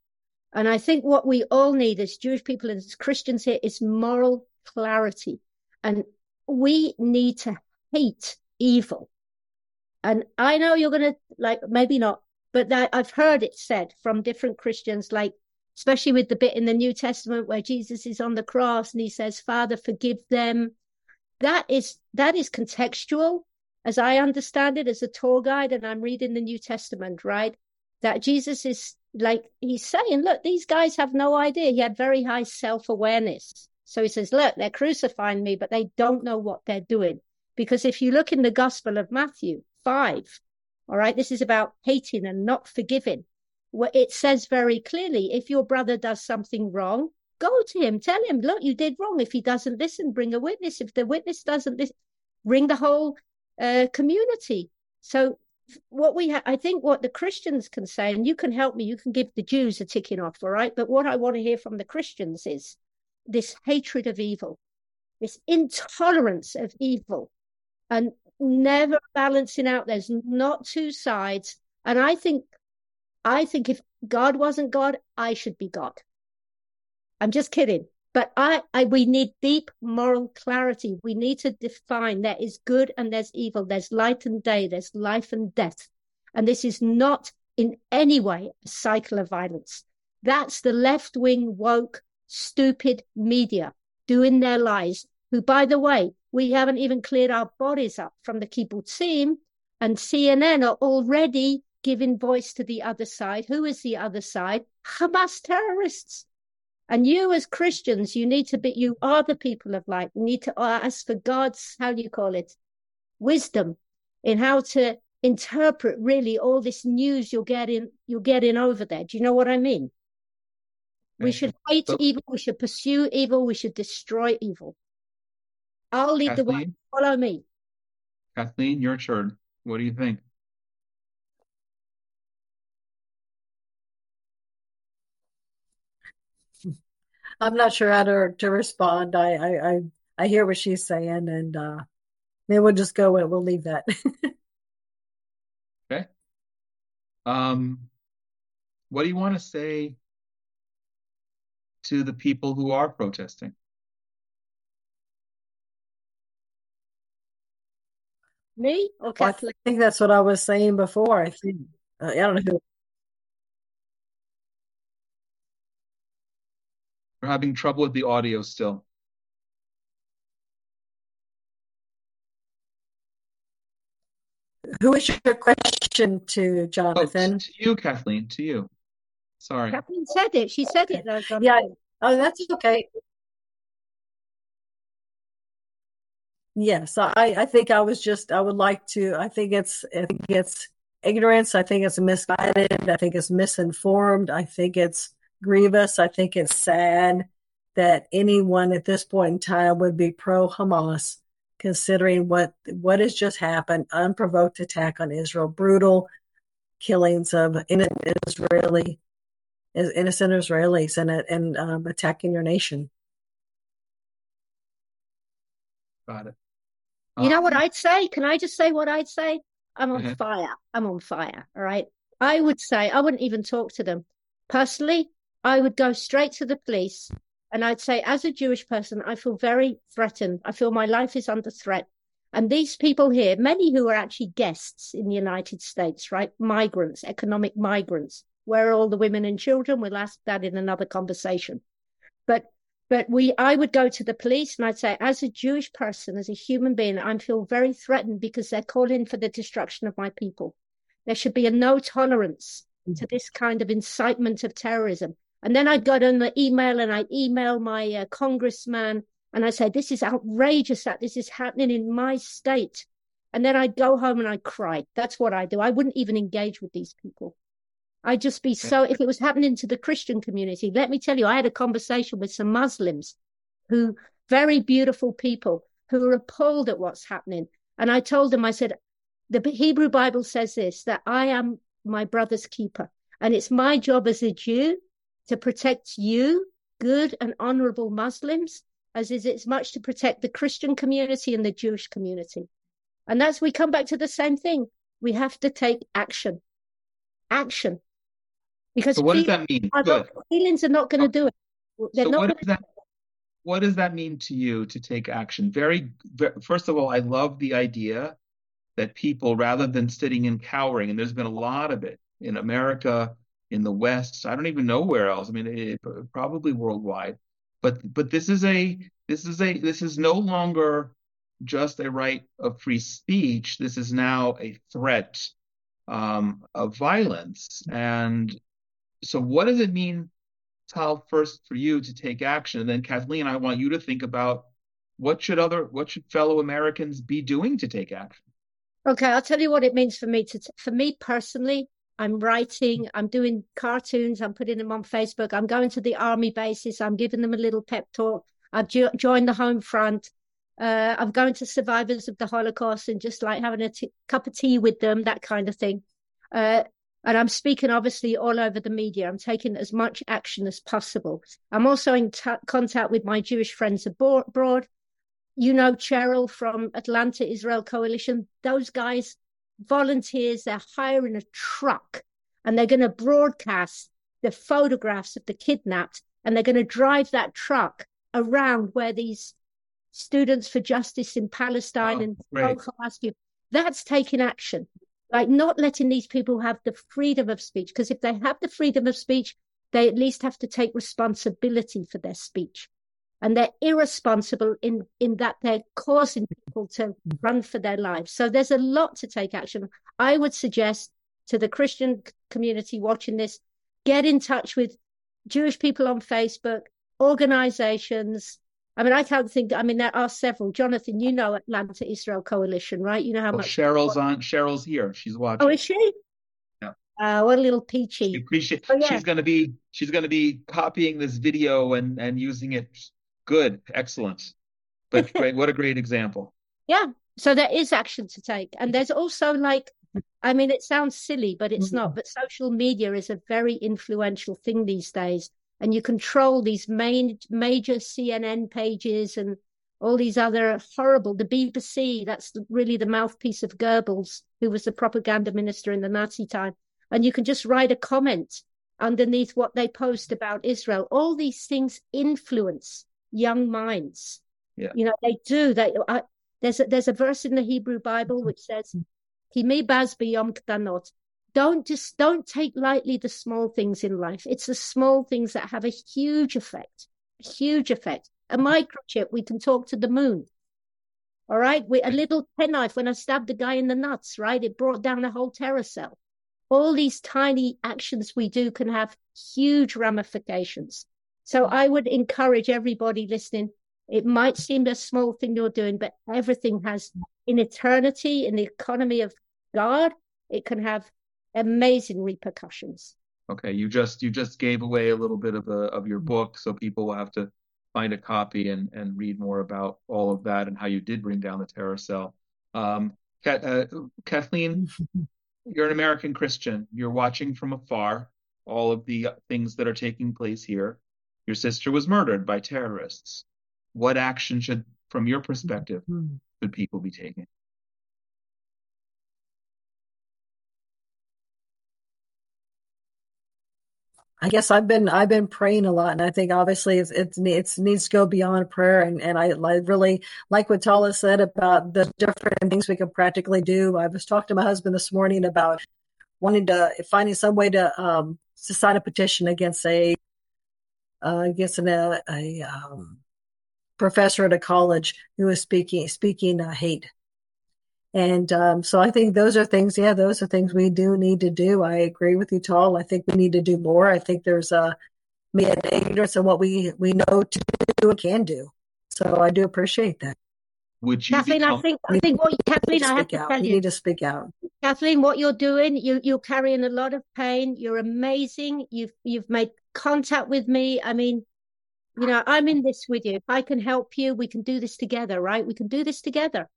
And I think what we all need as Jewish people and as Christians here is moral clarity. And we need to hate evil. And I know you're going to like, maybe not, but that I've heard it said from different Christians, like, especially with the bit in the New Testament where Jesus is on the cross and he says, Father, forgive them. That is, that is contextual as I understand it as a tour guide and I'm reading the New Testament, right? That Jesus is like, he's saying, look, these guys have no idea. He had very high self awareness. So he says, look, they're crucifying me, but they don't know what they're doing. Because if you look in the Gospel of Matthew 5, all right, this is about hating and not forgiving. It says very clearly, if your brother does something wrong, go to him, tell him, look, you did wrong. If he doesn't listen, bring a witness. If the witness doesn't listen, bring the whole uh, community. So what we ha- I think what the Christians can say, and you can help me, you can give the Jews a ticking off, all right? But what I want to hear from the Christians is this hatred of evil, this intolerance of evil, and never balancing out. There's not two sides. And I think, I think if God wasn't God, I should be God. I'm just kidding. But I, I, we need deep moral clarity. We need to define there is good and there's evil. There's light and day. There's life and death. And this is not in any way a cycle of violence. That's the left wing, woke, stupid media doing their lies, who, by the way, we haven't even cleared our bodies up from the kibbutzim and CNN are already giving voice to the other side. Who is the other side? Hamas terrorists. And you, as Christians, you need to be, you are the people of light. You need to uh, ask for God's, how do you call it? Wisdom in how to interpret really all this news you're getting, you're getting over there. Do you know what I mean? We should hate evil. We should pursue evil. We should destroy evil. I'll lead the way. Follow me. Kathleen, your turn. What do you think? I'm not sure how to to respond. I I I, I hear what she's saying, and uh, maybe we'll just go and we'll leave that. Okay. Um, what do you want to say to the people who are protesting? Me or Well, I think that's what I was saying before. I think uh, I don't know who. We're having trouble with the audio still. Who is your question to, Oh, Jonathan? to you, Kathleen, to you. Sorry. Kathleen said it. She said it though. Yeah. Oh, that's okay. Yes, I, I think I was just, I would like to, I think it's, I think it's ignorance. I think it's misguided. I think it's misinformed. I think it's grievous. I think it's sad that anyone at this point in time would be pro Hamas, considering what, what has just happened, unprovoked attack on Israel, brutal killings of innocent Israeli, innocent Israelis and, and um, attacking your nation. Got it. You know what Um, I'd say? Can I just say what I'd say? I'm on ahead. fire. I'm on fire. All right. I would say I wouldn't even talk to them. Personally, I would go straight to the police and I'd say, as a Jewish person, I feel very threatened. I feel my life is under threat. And these people here, many who are actually guests in the United States, right? Migrants, economic migrants. Where are all the women and children? We'll ask that in another conversation. But but we I would go to the police and I'd say, as a Jewish person, as a human being, I feel very threatened because they're calling for the destruction of my people. There should be a no tolerance to this kind of incitement of terrorism. And then I'd go on the email and I'd email my uh, congressman and I say, this is outrageous that this is happening in my state. And then I'd go home and I'd cry. That's what I do. I wouldn't even engage with these people. I'd just be so, if it was happening to the Christian community, let me tell you, I had a conversation with some Muslims who, very beautiful people, who are appalled at what's happening. And I told them, I said, the Hebrew Bible says this, that I am my brother's keeper. And it's my job as a Jew to protect you, good and honorable Muslims, as is it's much to protect the Christian community and the Jewish community. And that's we come back to the same thing. We have to take action. Action. Because so what does that mean? Are not, feelings are not going to do it. They're so not what does that what does that mean to you to take action? Very, very first of all, I love the idea that people, rather than sitting and cowering, and there's been a lot of it in America, in the West, I don't even know where else. I mean, it, probably worldwide. But but this is a this is a this is no longer just a right of free speech. This is now a threat um, of violence. And so, what does it mean, Tal, first for you to take action, and then Kathleen, I want you to think about what should other what should fellow Americans be doing to take action. Okay, I'll tell you what it means for me to for me personally. I'm writing, I'm doing cartoons, I'm putting them on Facebook, I'm going to the army bases, I'm giving them a little pep talk. I've jo- joined the home front. Uh, I'm going to survivors of the Holocaust and just like having a t- cup of tea with them, that kind of thing. Uh, and I'm speaking obviously all over the media. I'm taking as much action as possible. I'm also in t- contact with my Jewish friends abroad. You know, Cheryl from Atlanta Israel Coalition. Those guys, volunteers, they're hiring a truck and they're going to broadcast the photographs of the kidnapped and they're going to drive that truck around where these students for justice in Palestine oh, and Hamas, that's taking action. Like not letting these people have the freedom of speech, because if they have the freedom of speech, they at least have to take responsibility for their speech. And they're irresponsible in, in that they're causing people to run for their lives. So there's a lot to take action. I would suggest to the Christian community watching this, get in touch with Jewish people on Facebook, organizations, I mean, I can't think. I mean, there are several. Jonathan, you know Atlanta Israel Coalition, right? You know how well, much Cheryl's on. Cheryl's here. She's watching. Oh, is she? Yeah. Uh, what a little peachy. appreciate. Oh, yeah. She's going to be. She's going to be copying this video and and using it. Good, excellent. But great. What a great example. Yeah. So there is action to take, and there's also like. I mean, it sounds silly, but it's not. But social media is a very influential thing these days and you control these main major CNN pages and all these other horrible the BBC that's really the mouthpiece of Goebbels who was the propaganda minister in the Nazi time. And you can just write a comment underneath what they post about Israel. All these things influence young minds. Yeah. you know they do. They I, there's a, there's a verse in the Hebrew Bible which says Ki mi baz biyom don't just don't take lightly the small things in life. It's the small things that have a huge effect, a huge effect. A mm-hmm. microchip, we can talk to the moon. All right. We, a little penknife when I stabbed the guy in the nuts, right? It brought down a whole terror cell. All these tiny actions we do can have huge ramifications. So mm-hmm. I would encourage everybody listening. It might seem a small thing you're doing, but everything has in eternity, in the economy of God, it can have amazing repercussions. Okay, you just you just gave away a little bit of a, of your book, so people will have to find a copy and and read more about all of that and how you did bring down the terror cell. Um, uh, Kathleen, you're an American Christian. You're watching from afar all of the things that are taking place here. Your sister was murdered by terrorists. What action should, from your perspective, hmm. should people be taking? I guess I've been I've been praying a lot, and I think obviously it's, it's it needs to go beyond prayer. And and I, I really like what Tala said about the different things we can practically do. I was talking to my husband this morning about wanting to finding some way to um, to sign a petition against a uh, against an, a, a um, professor at a college who was speaking speaking uh, hate and um, so I think those are things, yeah, those are things we do need to do. I agree with you, Tal. I think we need to do more. I think there's a me ignorance of what we, we know to do and can do. So I do appreciate that. Would you Kathleen, I think I think what Kathleen, I have to out. tell you, you need to speak out. Kathleen, what you're doing, you you're carrying a lot of pain. You're amazing. You've you've made contact with me. I mean, you know, I'm in this with you. If I can help you, we can do this together, right? We can do this together.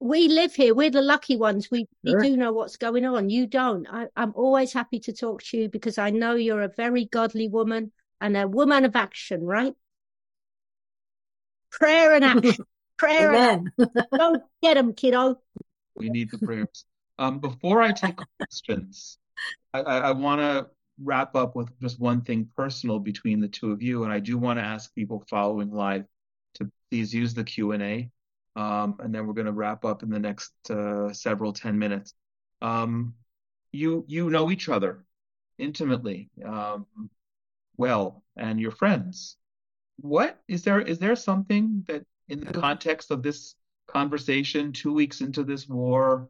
We live here. We're the lucky ones. We, Sure. we do know what's going on. You don't. I, I'm always happy to talk to you because I know you're a very godly woman and a woman of action, right? Prayer and action. Prayer and Amen. Don't get them, kiddo. We need the prayers. Um, before I take questions, I, I, I want to wrap up with just one thing personal between the two of you, and I do want to ask people following live to please use the Q&A, um, and then we're going to wrap up in the next uh, several 10 minutes. Um, you you know each other intimately, um, well, and you're friends. What is there is there something that in the context of this conversation, two weeks into this war,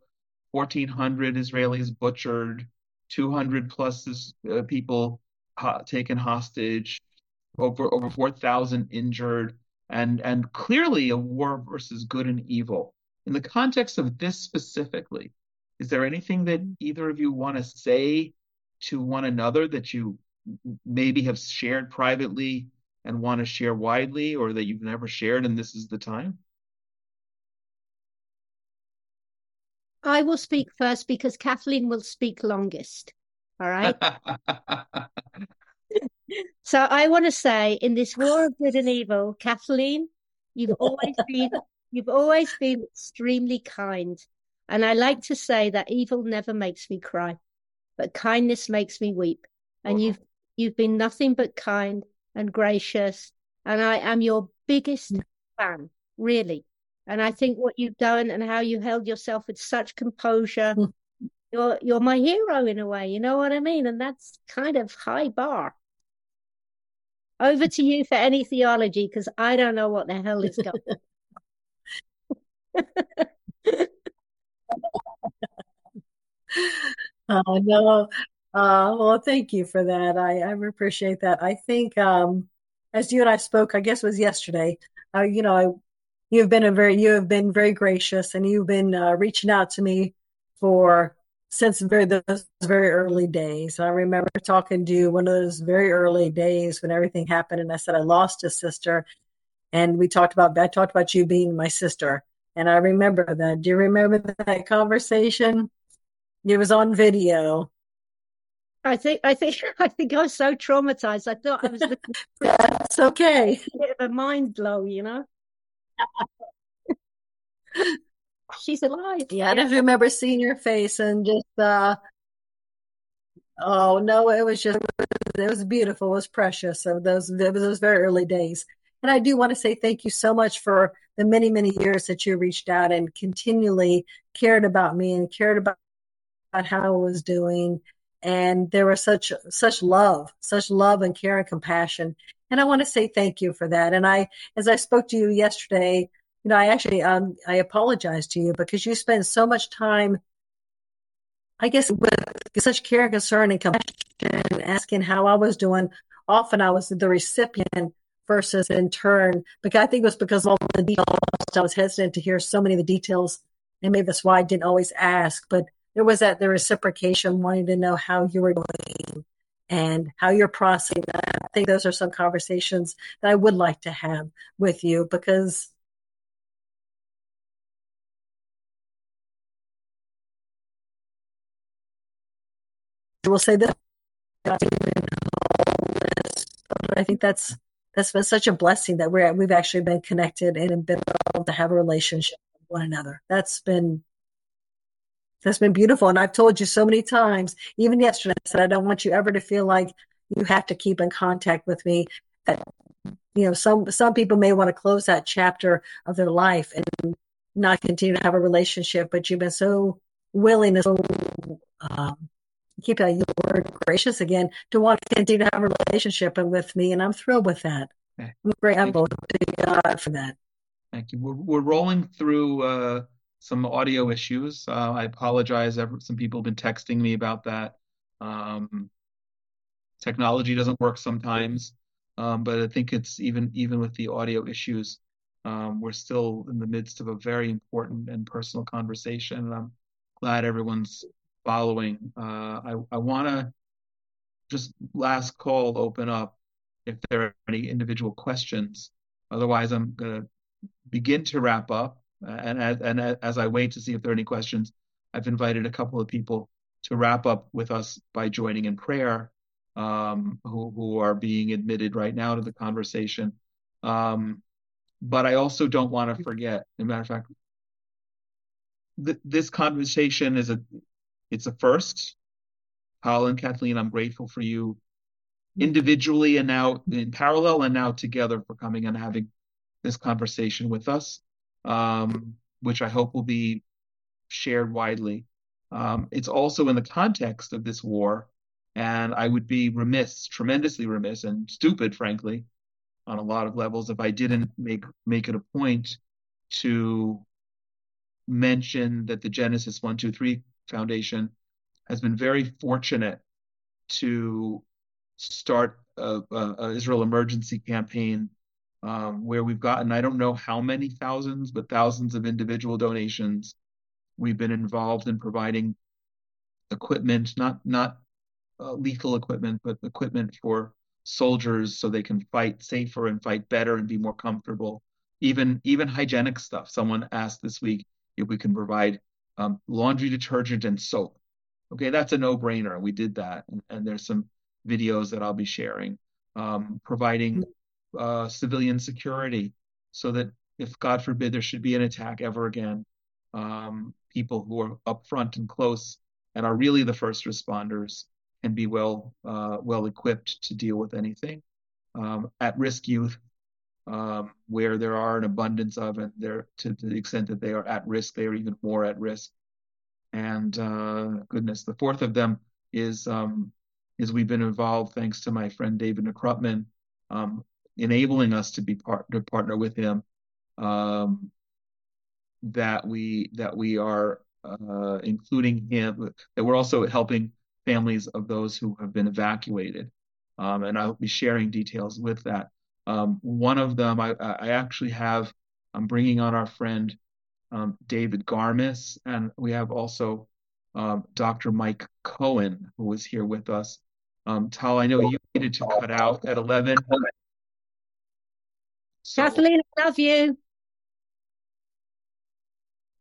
1,400 Israelis butchered, 200 plus is, uh, people taken hostage, over over 4,000 injured, and and clearly a war versus good and evil. In the context of this specifically, is there anything that either of you want to say to one another that you maybe have shared privately and want to share widely, or that you've never shared and this is the time? I will speak first because Kathleen will speak longest. All right. So I want to say in this war of good and evil, Kathleen, you've always been you've always been extremely kind. And I like to say that evil never makes me cry, but kindness makes me weep. And you've you've been nothing but kind and gracious. And I am your biggest mm. fan, really. And I think what you've done and how you held yourself with such composure, mm. you're you're my hero in a way, you know what I mean? And that's kind of high bar. Over to you for any theology, because I don't know what the hell is going Oh no. Uh, well, thank you for that. I, I appreciate that. I think um, as you and I spoke, I guess was yesterday. Uh, you know, I, you've been a very you have been very gracious, and you've been uh, reaching out to me for since very those very early days. I remember talking to you one of those very early days when everything happened, and I said I lost a sister, and we talked about I talked about you being my sister, and I remember that. Do you remember that conversation? It was on video. I think I think I think I was so traumatized. I thought I was looking That's okay. a bit of a mind blow, you know. She's alive. Yeah, I just remember seeing your face and just uh oh no, it was just it was beautiful, it was precious. So those it was those very early days. And I do want to say thank you so much for the many, many years that you reached out and continually cared about me and cared about how I was doing. And there was such such love, such love and care and compassion. And I want to say thank you for that. And I, as I spoke to you yesterday, you know, I actually um I apologize to you because you spend so much time, I guess, with such care and concern and compassion, asking how I was doing. Often I was the recipient versus in turn, because I think it was because of all the details. I was hesitant to hear so many of the details, and maybe that's why I didn't always ask. But there was that the reciprocation, wanting to know how you were doing and how you're processing that. I think those are some conversations that I would like to have with you because will say this. I think that's that's been such a blessing that we're we've actually been connected and been able to have a relationship with one another. That's been that's been beautiful. And I've told you so many times, even yesterday, I said I don't want you ever to feel like you have to keep in contact with me. That you know, some some people may want to close that chapter of their life and not continue to have a relationship, but you've been so willing and so um, keep that word gracious again to want to continue to have a relationship with me, and I'm thrilled with that. Okay. I'm grateful to God for that. Thank you. We're, we're rolling through uh, some audio issues. Uh, I apologize. Some people have been texting me about that. Um, technology doesn't work sometimes, um, but I think it's even even with the audio issues, um, we're still in the midst of a very important and personal conversation, and I'm glad everyone's following. Uh, I I want to just last call open up if there are any individual questions. Otherwise, I'm going to begin to wrap up. and as, and as I wait to see if there are any questions, I've invited a couple of people to wrap up with us by joining in prayer, um, who who are being admitted right now to the conversation. Um, but I also don't want to forget. As a matter of fact, th- this conversation is a it's a first. Tal and Kathleen, I'm grateful for you individually and now in parallel and now together for coming and having this conversation with us, um, which I hope will be shared widely. Um, it's also in the context of this war, and I would be remiss, tremendously remiss, and stupid, frankly, on a lot of levels, if I didn't make make it a point to mention that the Genesis One Two Three Foundation has been very fortunate to start a, Israel emergency campaign um, where we've gotten I don't know how many thousands, but thousands of individual donations. We've been involved in providing equipment, not not uh, lethal equipment, but equipment for soldiers so they can fight safer and fight better and be more comfortable. Even even hygienic stuff. Someone asked this week if we can provide um, laundry detergent and soap. Okay, that's a no-brainer. We did that, and, and there's some videos that I'll be sharing. Um, providing uh, civilian security so that if God forbid there should be an attack ever again, um, people who are up front and close and are really the first responders can be well uh, well equipped to deal with anything. Um, at-risk youth, um, where there are an abundance of, and they're to, to, the extent that they are at risk, they are even more at risk. And uh, goodness, the fourth of them is um, is we've been involved thanks to my friend David Nekrutman, um, enabling us to be part to partner with him. Um, that we that we are uh, including him, that we're also helping families of those who have been evacuated. Um, and I'll be sharing details with that. Um, one of them, I, I, actually have, I'm bringing on our friend um, David Garmis, and we have also um, Dr. Mike Cohen, who was here with us. Um, Tal, I know you needed to cut out at 11. So Kathleen, I love you.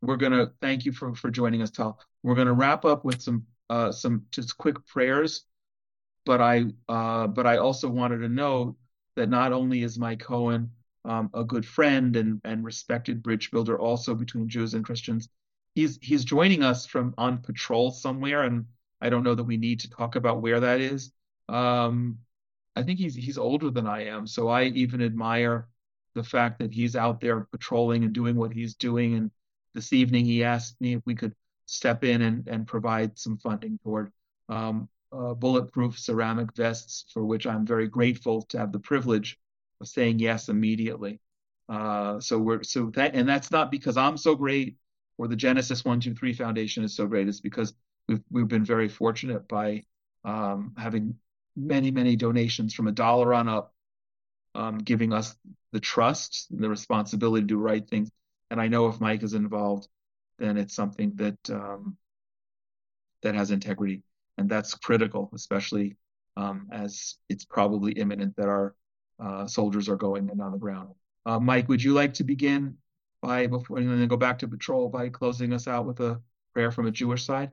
We're going to thank you for, for joining us, Tal. We're going to wrap up with some uh, some just quick prayers. But I uh, but I also wanted to know that not only is Mike Cohen um, a good friend and and respected bridge builder, also between Jews and Christians, he's he's joining us from on patrol somewhere, and I don't know that we need to talk about where that is. Um, I think he's he's older than I am, so I even admire the fact that he's out there patrolling and doing what he's doing. And this evening, he asked me if we could step in and, and provide some funding toward um, uh, bulletproof ceramic vests, for which I'm very grateful to have the privilege of saying yes immediately. Uh, so we're so that, and that's not because I'm so great or the Genesis One Two Three Foundation is so great. It's because we've we've been very fortunate by um, having many many donations from a dollar on up, um, giving us the trust and the responsibility to do right things. And I know if Mike is involved, then it's something that um, that has integrity, and that's critical, especially um, as it's probably imminent that our uh, soldiers are going in on the ground. Uh, Mike, would you like to begin by before and then go back to patrol by closing us out with a prayer from a Jewish side?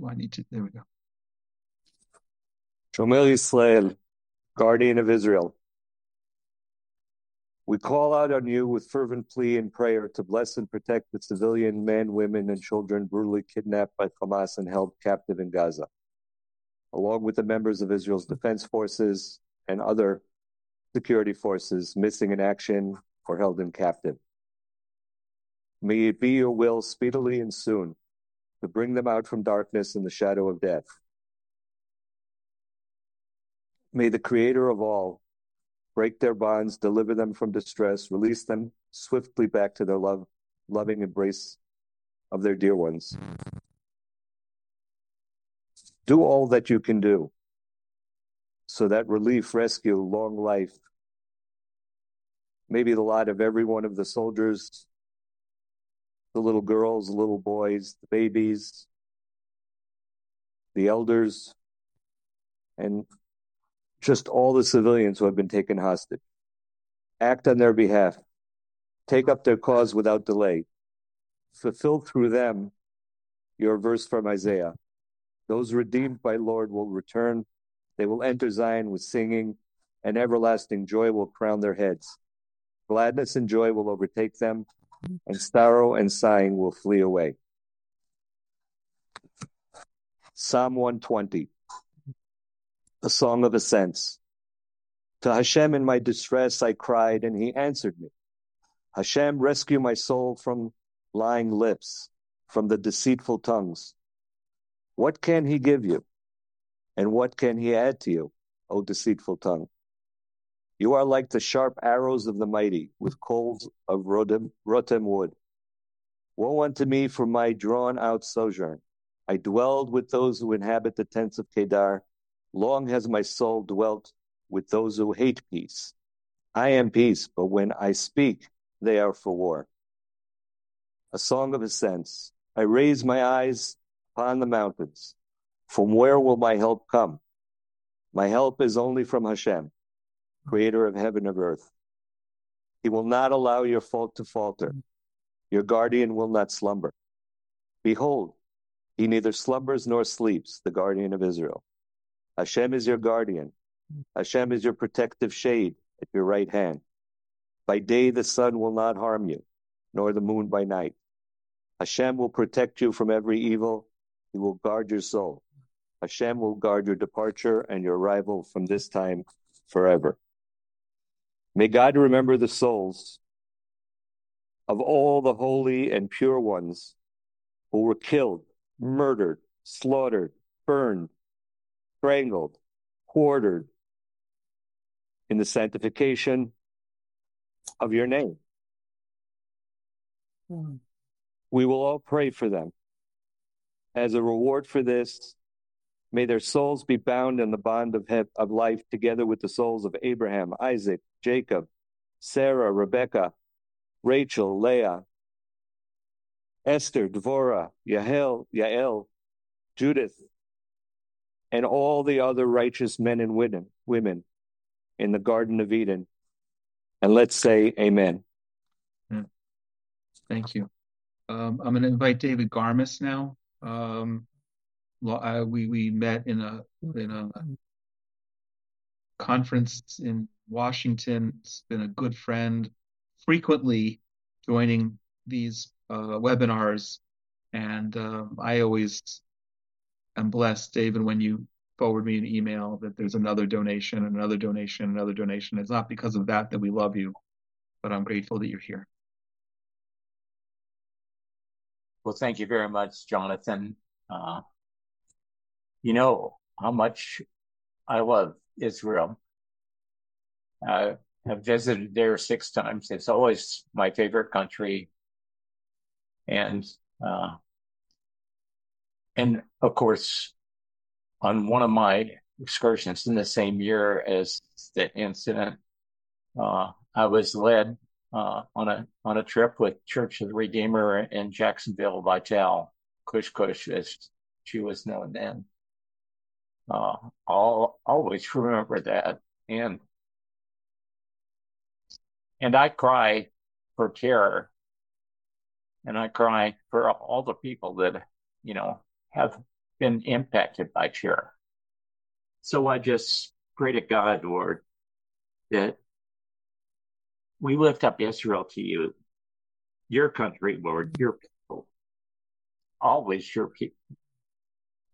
Do I need to? There we go. Shomer Israel, guardian of Israel. We call out on you with fervent plea and prayer to bless and protect the civilian men, women, and children brutally kidnapped by Hamas and held captive in Gaza, along with the members of Israel's defense forces and other security forces missing in action or held in captive. May it be your will speedily and soon to bring them out from darkness and the shadow of death. May the Creator of all break their bonds, deliver them from distress, release them swiftly back to their love, loving embrace of their dear ones. Do all that you can do so that relief, rescue, long life may be the lot of every one of the soldiers, the little girls, the little boys, the babies, the elders, and just all the civilians who have been taken hostage. Act on their behalf take up their cause without delay. Fulfill through them your verse from Isaiah. Those redeemed by Lord will return. They will enter Zion with singing, and everlasting joy will crown their heads. Gladness and joy will overtake them, and sorrow and sighing will flee away. Psalm 120, a song of ascents. To Hashem in my distress I cried, and he answered me. Hashem, rescue my soul from lying lips, from the deceitful tongues. What can he give you? And what can he add to you, O deceitful tongue? You are like the sharp arrows of the mighty, with coals of rotem, rotem wood. Woe unto me for my drawn out sojourn. I dwelled with those who inhabit the tents of Kedar. Long has my soul dwelt with those who hate peace. I am peace, but when I speak, they are for war. A song of ascents. I raise my eyes upon the mountains. From where will my help come? My help is only from Hashem, creator of heaven and earth. He will not allow your fault to falter. Your guardian will not slumber. Behold, he neither slumbers nor sleeps, the guardian of Israel. Hashem is your guardian. Hashem is your protective shade at your right hand. By day the sun will not harm you, nor the moon by night. Hashem will protect you from every evil. He will guard your soul. Hashem will guard your departure and your arrival from this time forever. May God remember the souls of all the holy and pure ones who were killed, murdered, slaughtered, burned, strangled, quartered in the sanctification of your name. Hmm. We will all pray for them. As a reward for this, may their souls be bound in the bond of, he- of life together with the souls of Abraham, Isaac, Jacob, Sarah, Rebecca, Rachel, Leah, Esther, Dvorah, Yael, Yael, Judith, and all the other righteous men and women, women in the Garden of Eden. And let's say amen. Hmm. Thank you. Um, I'm going to invite David Garmis now. Um, uh, we we met in a in a conference in Washington. It's been a good friend, frequently joining these uh, webinars, and um, I always am blessed, David, when you forward me an email that there's another donation, another donation, another donation. It's not because of that that we love you, but I'm grateful that you're here. Well, thank you very much, Jonathan. Uh, you know how much I love Israel. I have visited there six times. It's always my favorite country. And, uh, and of course, on one of my excursions in the same year as the incident, uh, I was led uh, on a on a trip with Church of the Redeemer in Jacksonville by Val Kush Kush, as she was known then. Uh, I'll always remember that, and and I cry for terror, and I cry for all the people that you know have been impacted by terror. So I just pray to God, Lord, that we lift up Israel to you, your country, Lord, your people, always your people.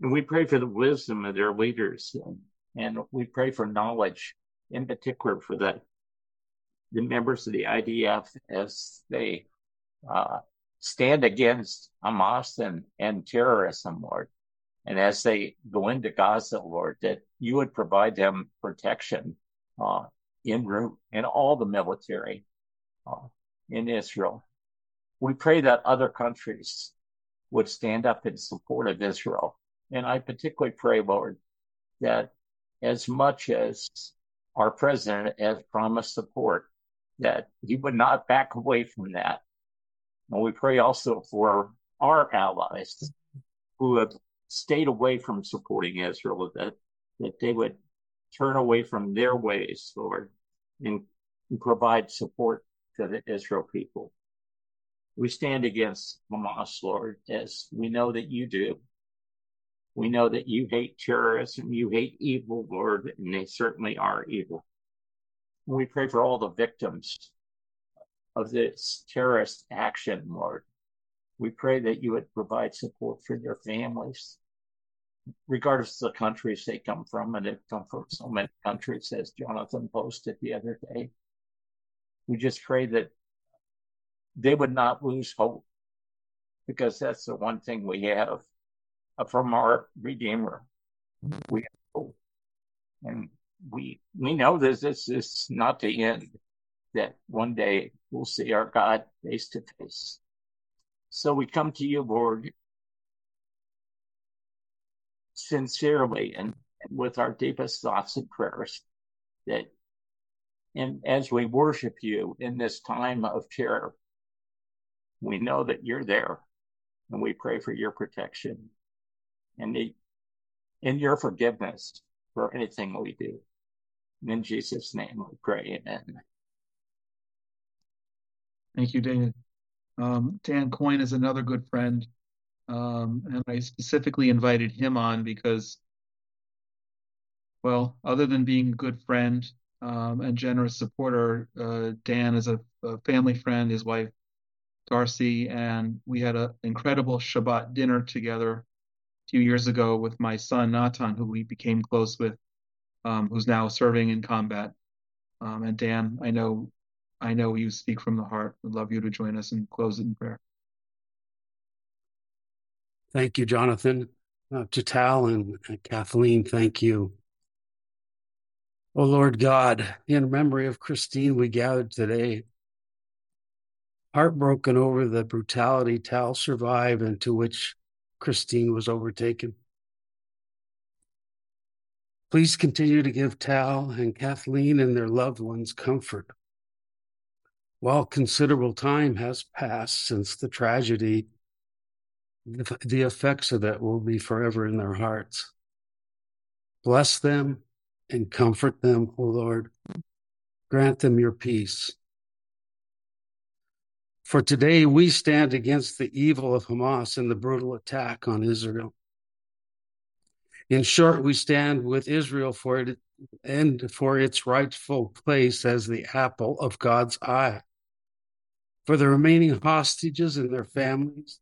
And we pray for the wisdom of their leaders, and, and we pray for knowledge, in particular for the, the members of the IDF as they uh, stand against Hamas and, and terrorism, Lord. And as they go into Gaza, Lord, that you would provide them protection uh, en route and all the military uh, in Israel. We pray that other countries would stand up in support of Israel. And I particularly pray, Lord, that as much as our president has promised support, that he would not back away from that. And we pray also for our allies who have stayed away from supporting Israel, that, that they would turn away from their ways, Lord, and, provide support to the Israel people. We stand against Hamas, Lord, as we know that you do. We know that you hate terrorism, you hate evil, Lord, and they certainly are evil. We pray for all the victims of this terrorist action, Lord. We pray that you would provide support for their families, regardless of the countries they come from, and they've come from so many countries, as Jonathan posted the other day. We just pray that they would not lose hope, because that's the one thing we have uh, from our Redeemer. We have hope. And we we know that this is not the end, that one day we'll see our God face to face. So we come to you, Lord, sincerely and, and with our deepest thoughts and prayers that and as we worship you in this time of terror, we know that you're there and we pray for your protection and the, in your forgiveness for anything we do. in Jesus' name we pray, amen. Thank you, David. Um, Dan Coyne is another good friend. Um, and I specifically invited him on because, well, other than being a good friend um, and generous supporter, uh, Dan is a, a, family friend, his wife Darcy, and we had an incredible Shabbat dinner together a few years ago with my son Natan, who we became close with, um, who's now serving in combat. Um, and Dan, I know I know you speak from the heart. We'd love you to join us and close it in prayer. Thank you, Jonathan. Uh, to Tal and, and Kathleen, thank you. Oh Lord God, in memory of Kristine, we gathered today, heartbroken over the brutality Tal survived and to which Kristine was overtaken. Please continue to give Tal and Kathleen and their loved ones comfort while considerable time has passed since the tragedy, the, effects of that will be forever in their hearts. Bless them and comfort them, O Lord. Grant them your peace. For today we stand against the evil of Hamas and the brutal attack on Israel. In short, we stand with Israel for it and for its rightful place as the apple of God's eye for the remaining hostages and their families,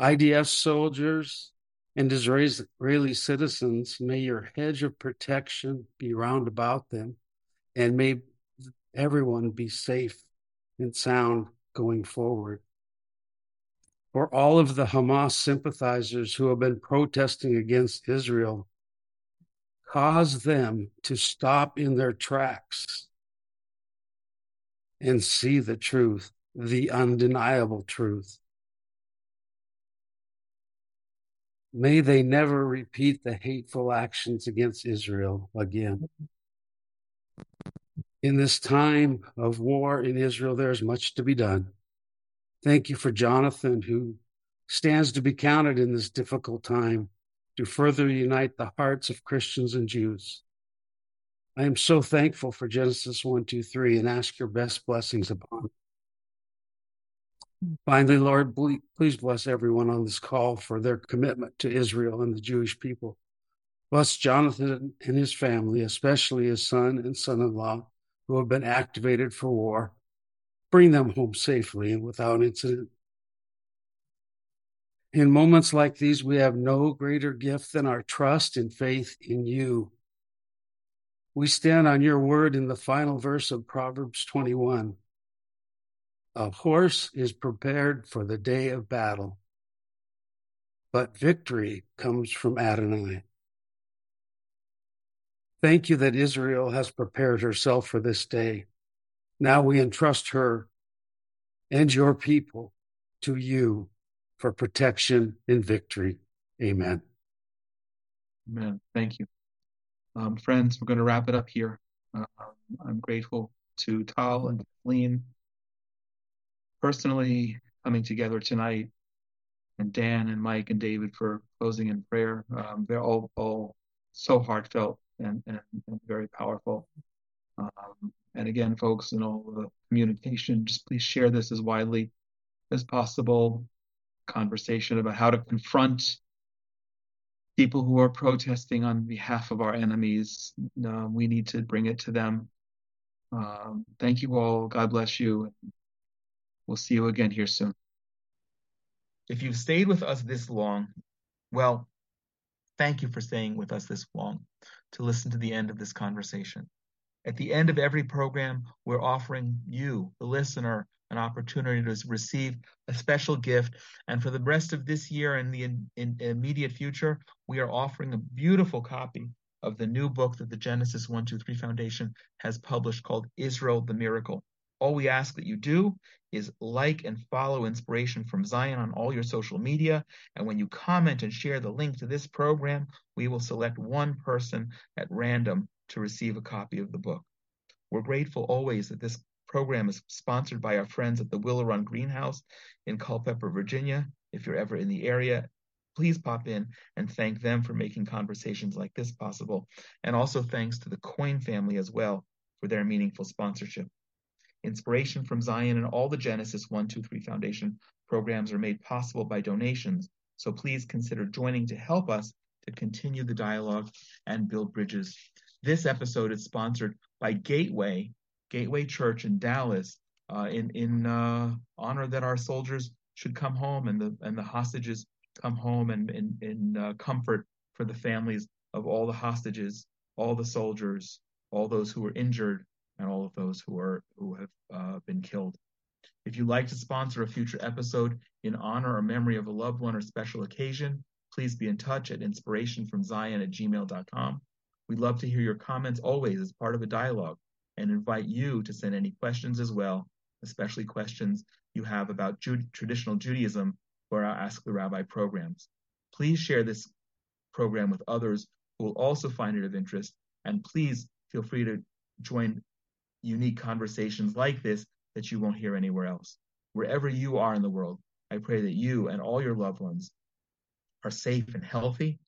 IDF soldiers, and Israeli citizens, may your hedge of protection be round about them, and may everyone be safe and sound going forward. For all of the Hamas sympathizers who have been protesting against Israel, cause them to stop in their tracks and see the truth the undeniable truth. May they never repeat the hateful actions against Israel again. In this time of war in Israel, there is much to be done. Thank you for Jonathan, who stands to be counted in this difficult time to further unite the hearts of Christians and Jews. I am so thankful for Genesis 1, 2, 3 and ask your best blessings upon Finally, Lord, please bless everyone on this call for their commitment to Israel and the Jewish people. Bless Jonathan and his family, especially his son and son in law, who have been activated for war. Bring them home safely and without incident. In moments like these, we have no greater gift than our trust and faith in you. We stand on your word in the final verse of Proverbs 21. A horse is prepared for the day of battle, but victory comes from Adonai. Thank you that Israel has prepared herself for this day. Now we entrust her and your people to you for protection and victory. Amen. Amen. Thank you. Um, friends, we're going to wrap it up here. Uh, I'm grateful to Tal and Kathleen personally coming together tonight, and Dan and Mike and David for closing in prayer. Um, they're all, all so heartfelt and, and, and very powerful. Um, and again, folks, in all the communication, just please share this as widely as possible. Conversation about how to confront people who are protesting on behalf of our enemies. Uh, we need to bring it to them. Um, thank you all. God bless you. We'll see you again here soon. If you've stayed with us this long, well, thank you for staying with us this long to listen to the end of this conversation. At the end of every program, we're offering you, the listener, an opportunity to receive a special gift. And for the rest of this year and the in, in immediate future, we are offering a beautiful copy of the new book that the Genesis 123 Foundation has published called Israel the Miracle. All we ask that you do is like and follow Inspiration from Zion on all your social media. And when you comment and share the link to this program, we will select one person at random to receive a copy of the book. We're grateful always that this program is sponsored by our friends at the Willow Run Greenhouse in Culpeper, Virginia. If you're ever in the area, please pop in and thank them for making conversations like this possible. And also thanks to the Coyne family as well for their meaningful sponsorship. Inspiration from Zion and all the Genesis 123 Foundation programs are made possible by donations. So please consider joining to help us to continue the dialogue and build bridges. This episode is sponsored by Gateway, Gateway Church in Dallas, uh, in in uh, honor that our soldiers should come home and the and the hostages come home and in uh, comfort for the families of all the hostages, all the soldiers, all those who were injured, and all of those who are who have uh, been killed. If you'd like to sponsor a future episode in honor or memory of a loved one or special occasion, please be in touch at inspirationfromzion at gmail.com. We'd love to hear your comments always as part of a dialogue and invite you to send any questions as well, especially questions you have about traditional Judaism for our Ask the Rabbi programs. Please share this program with others who will also find it of interest, and please feel free to join unique conversations like this that you won't hear anywhere else. Wherever you are in the world, I pray that you and all your loved ones are safe and healthy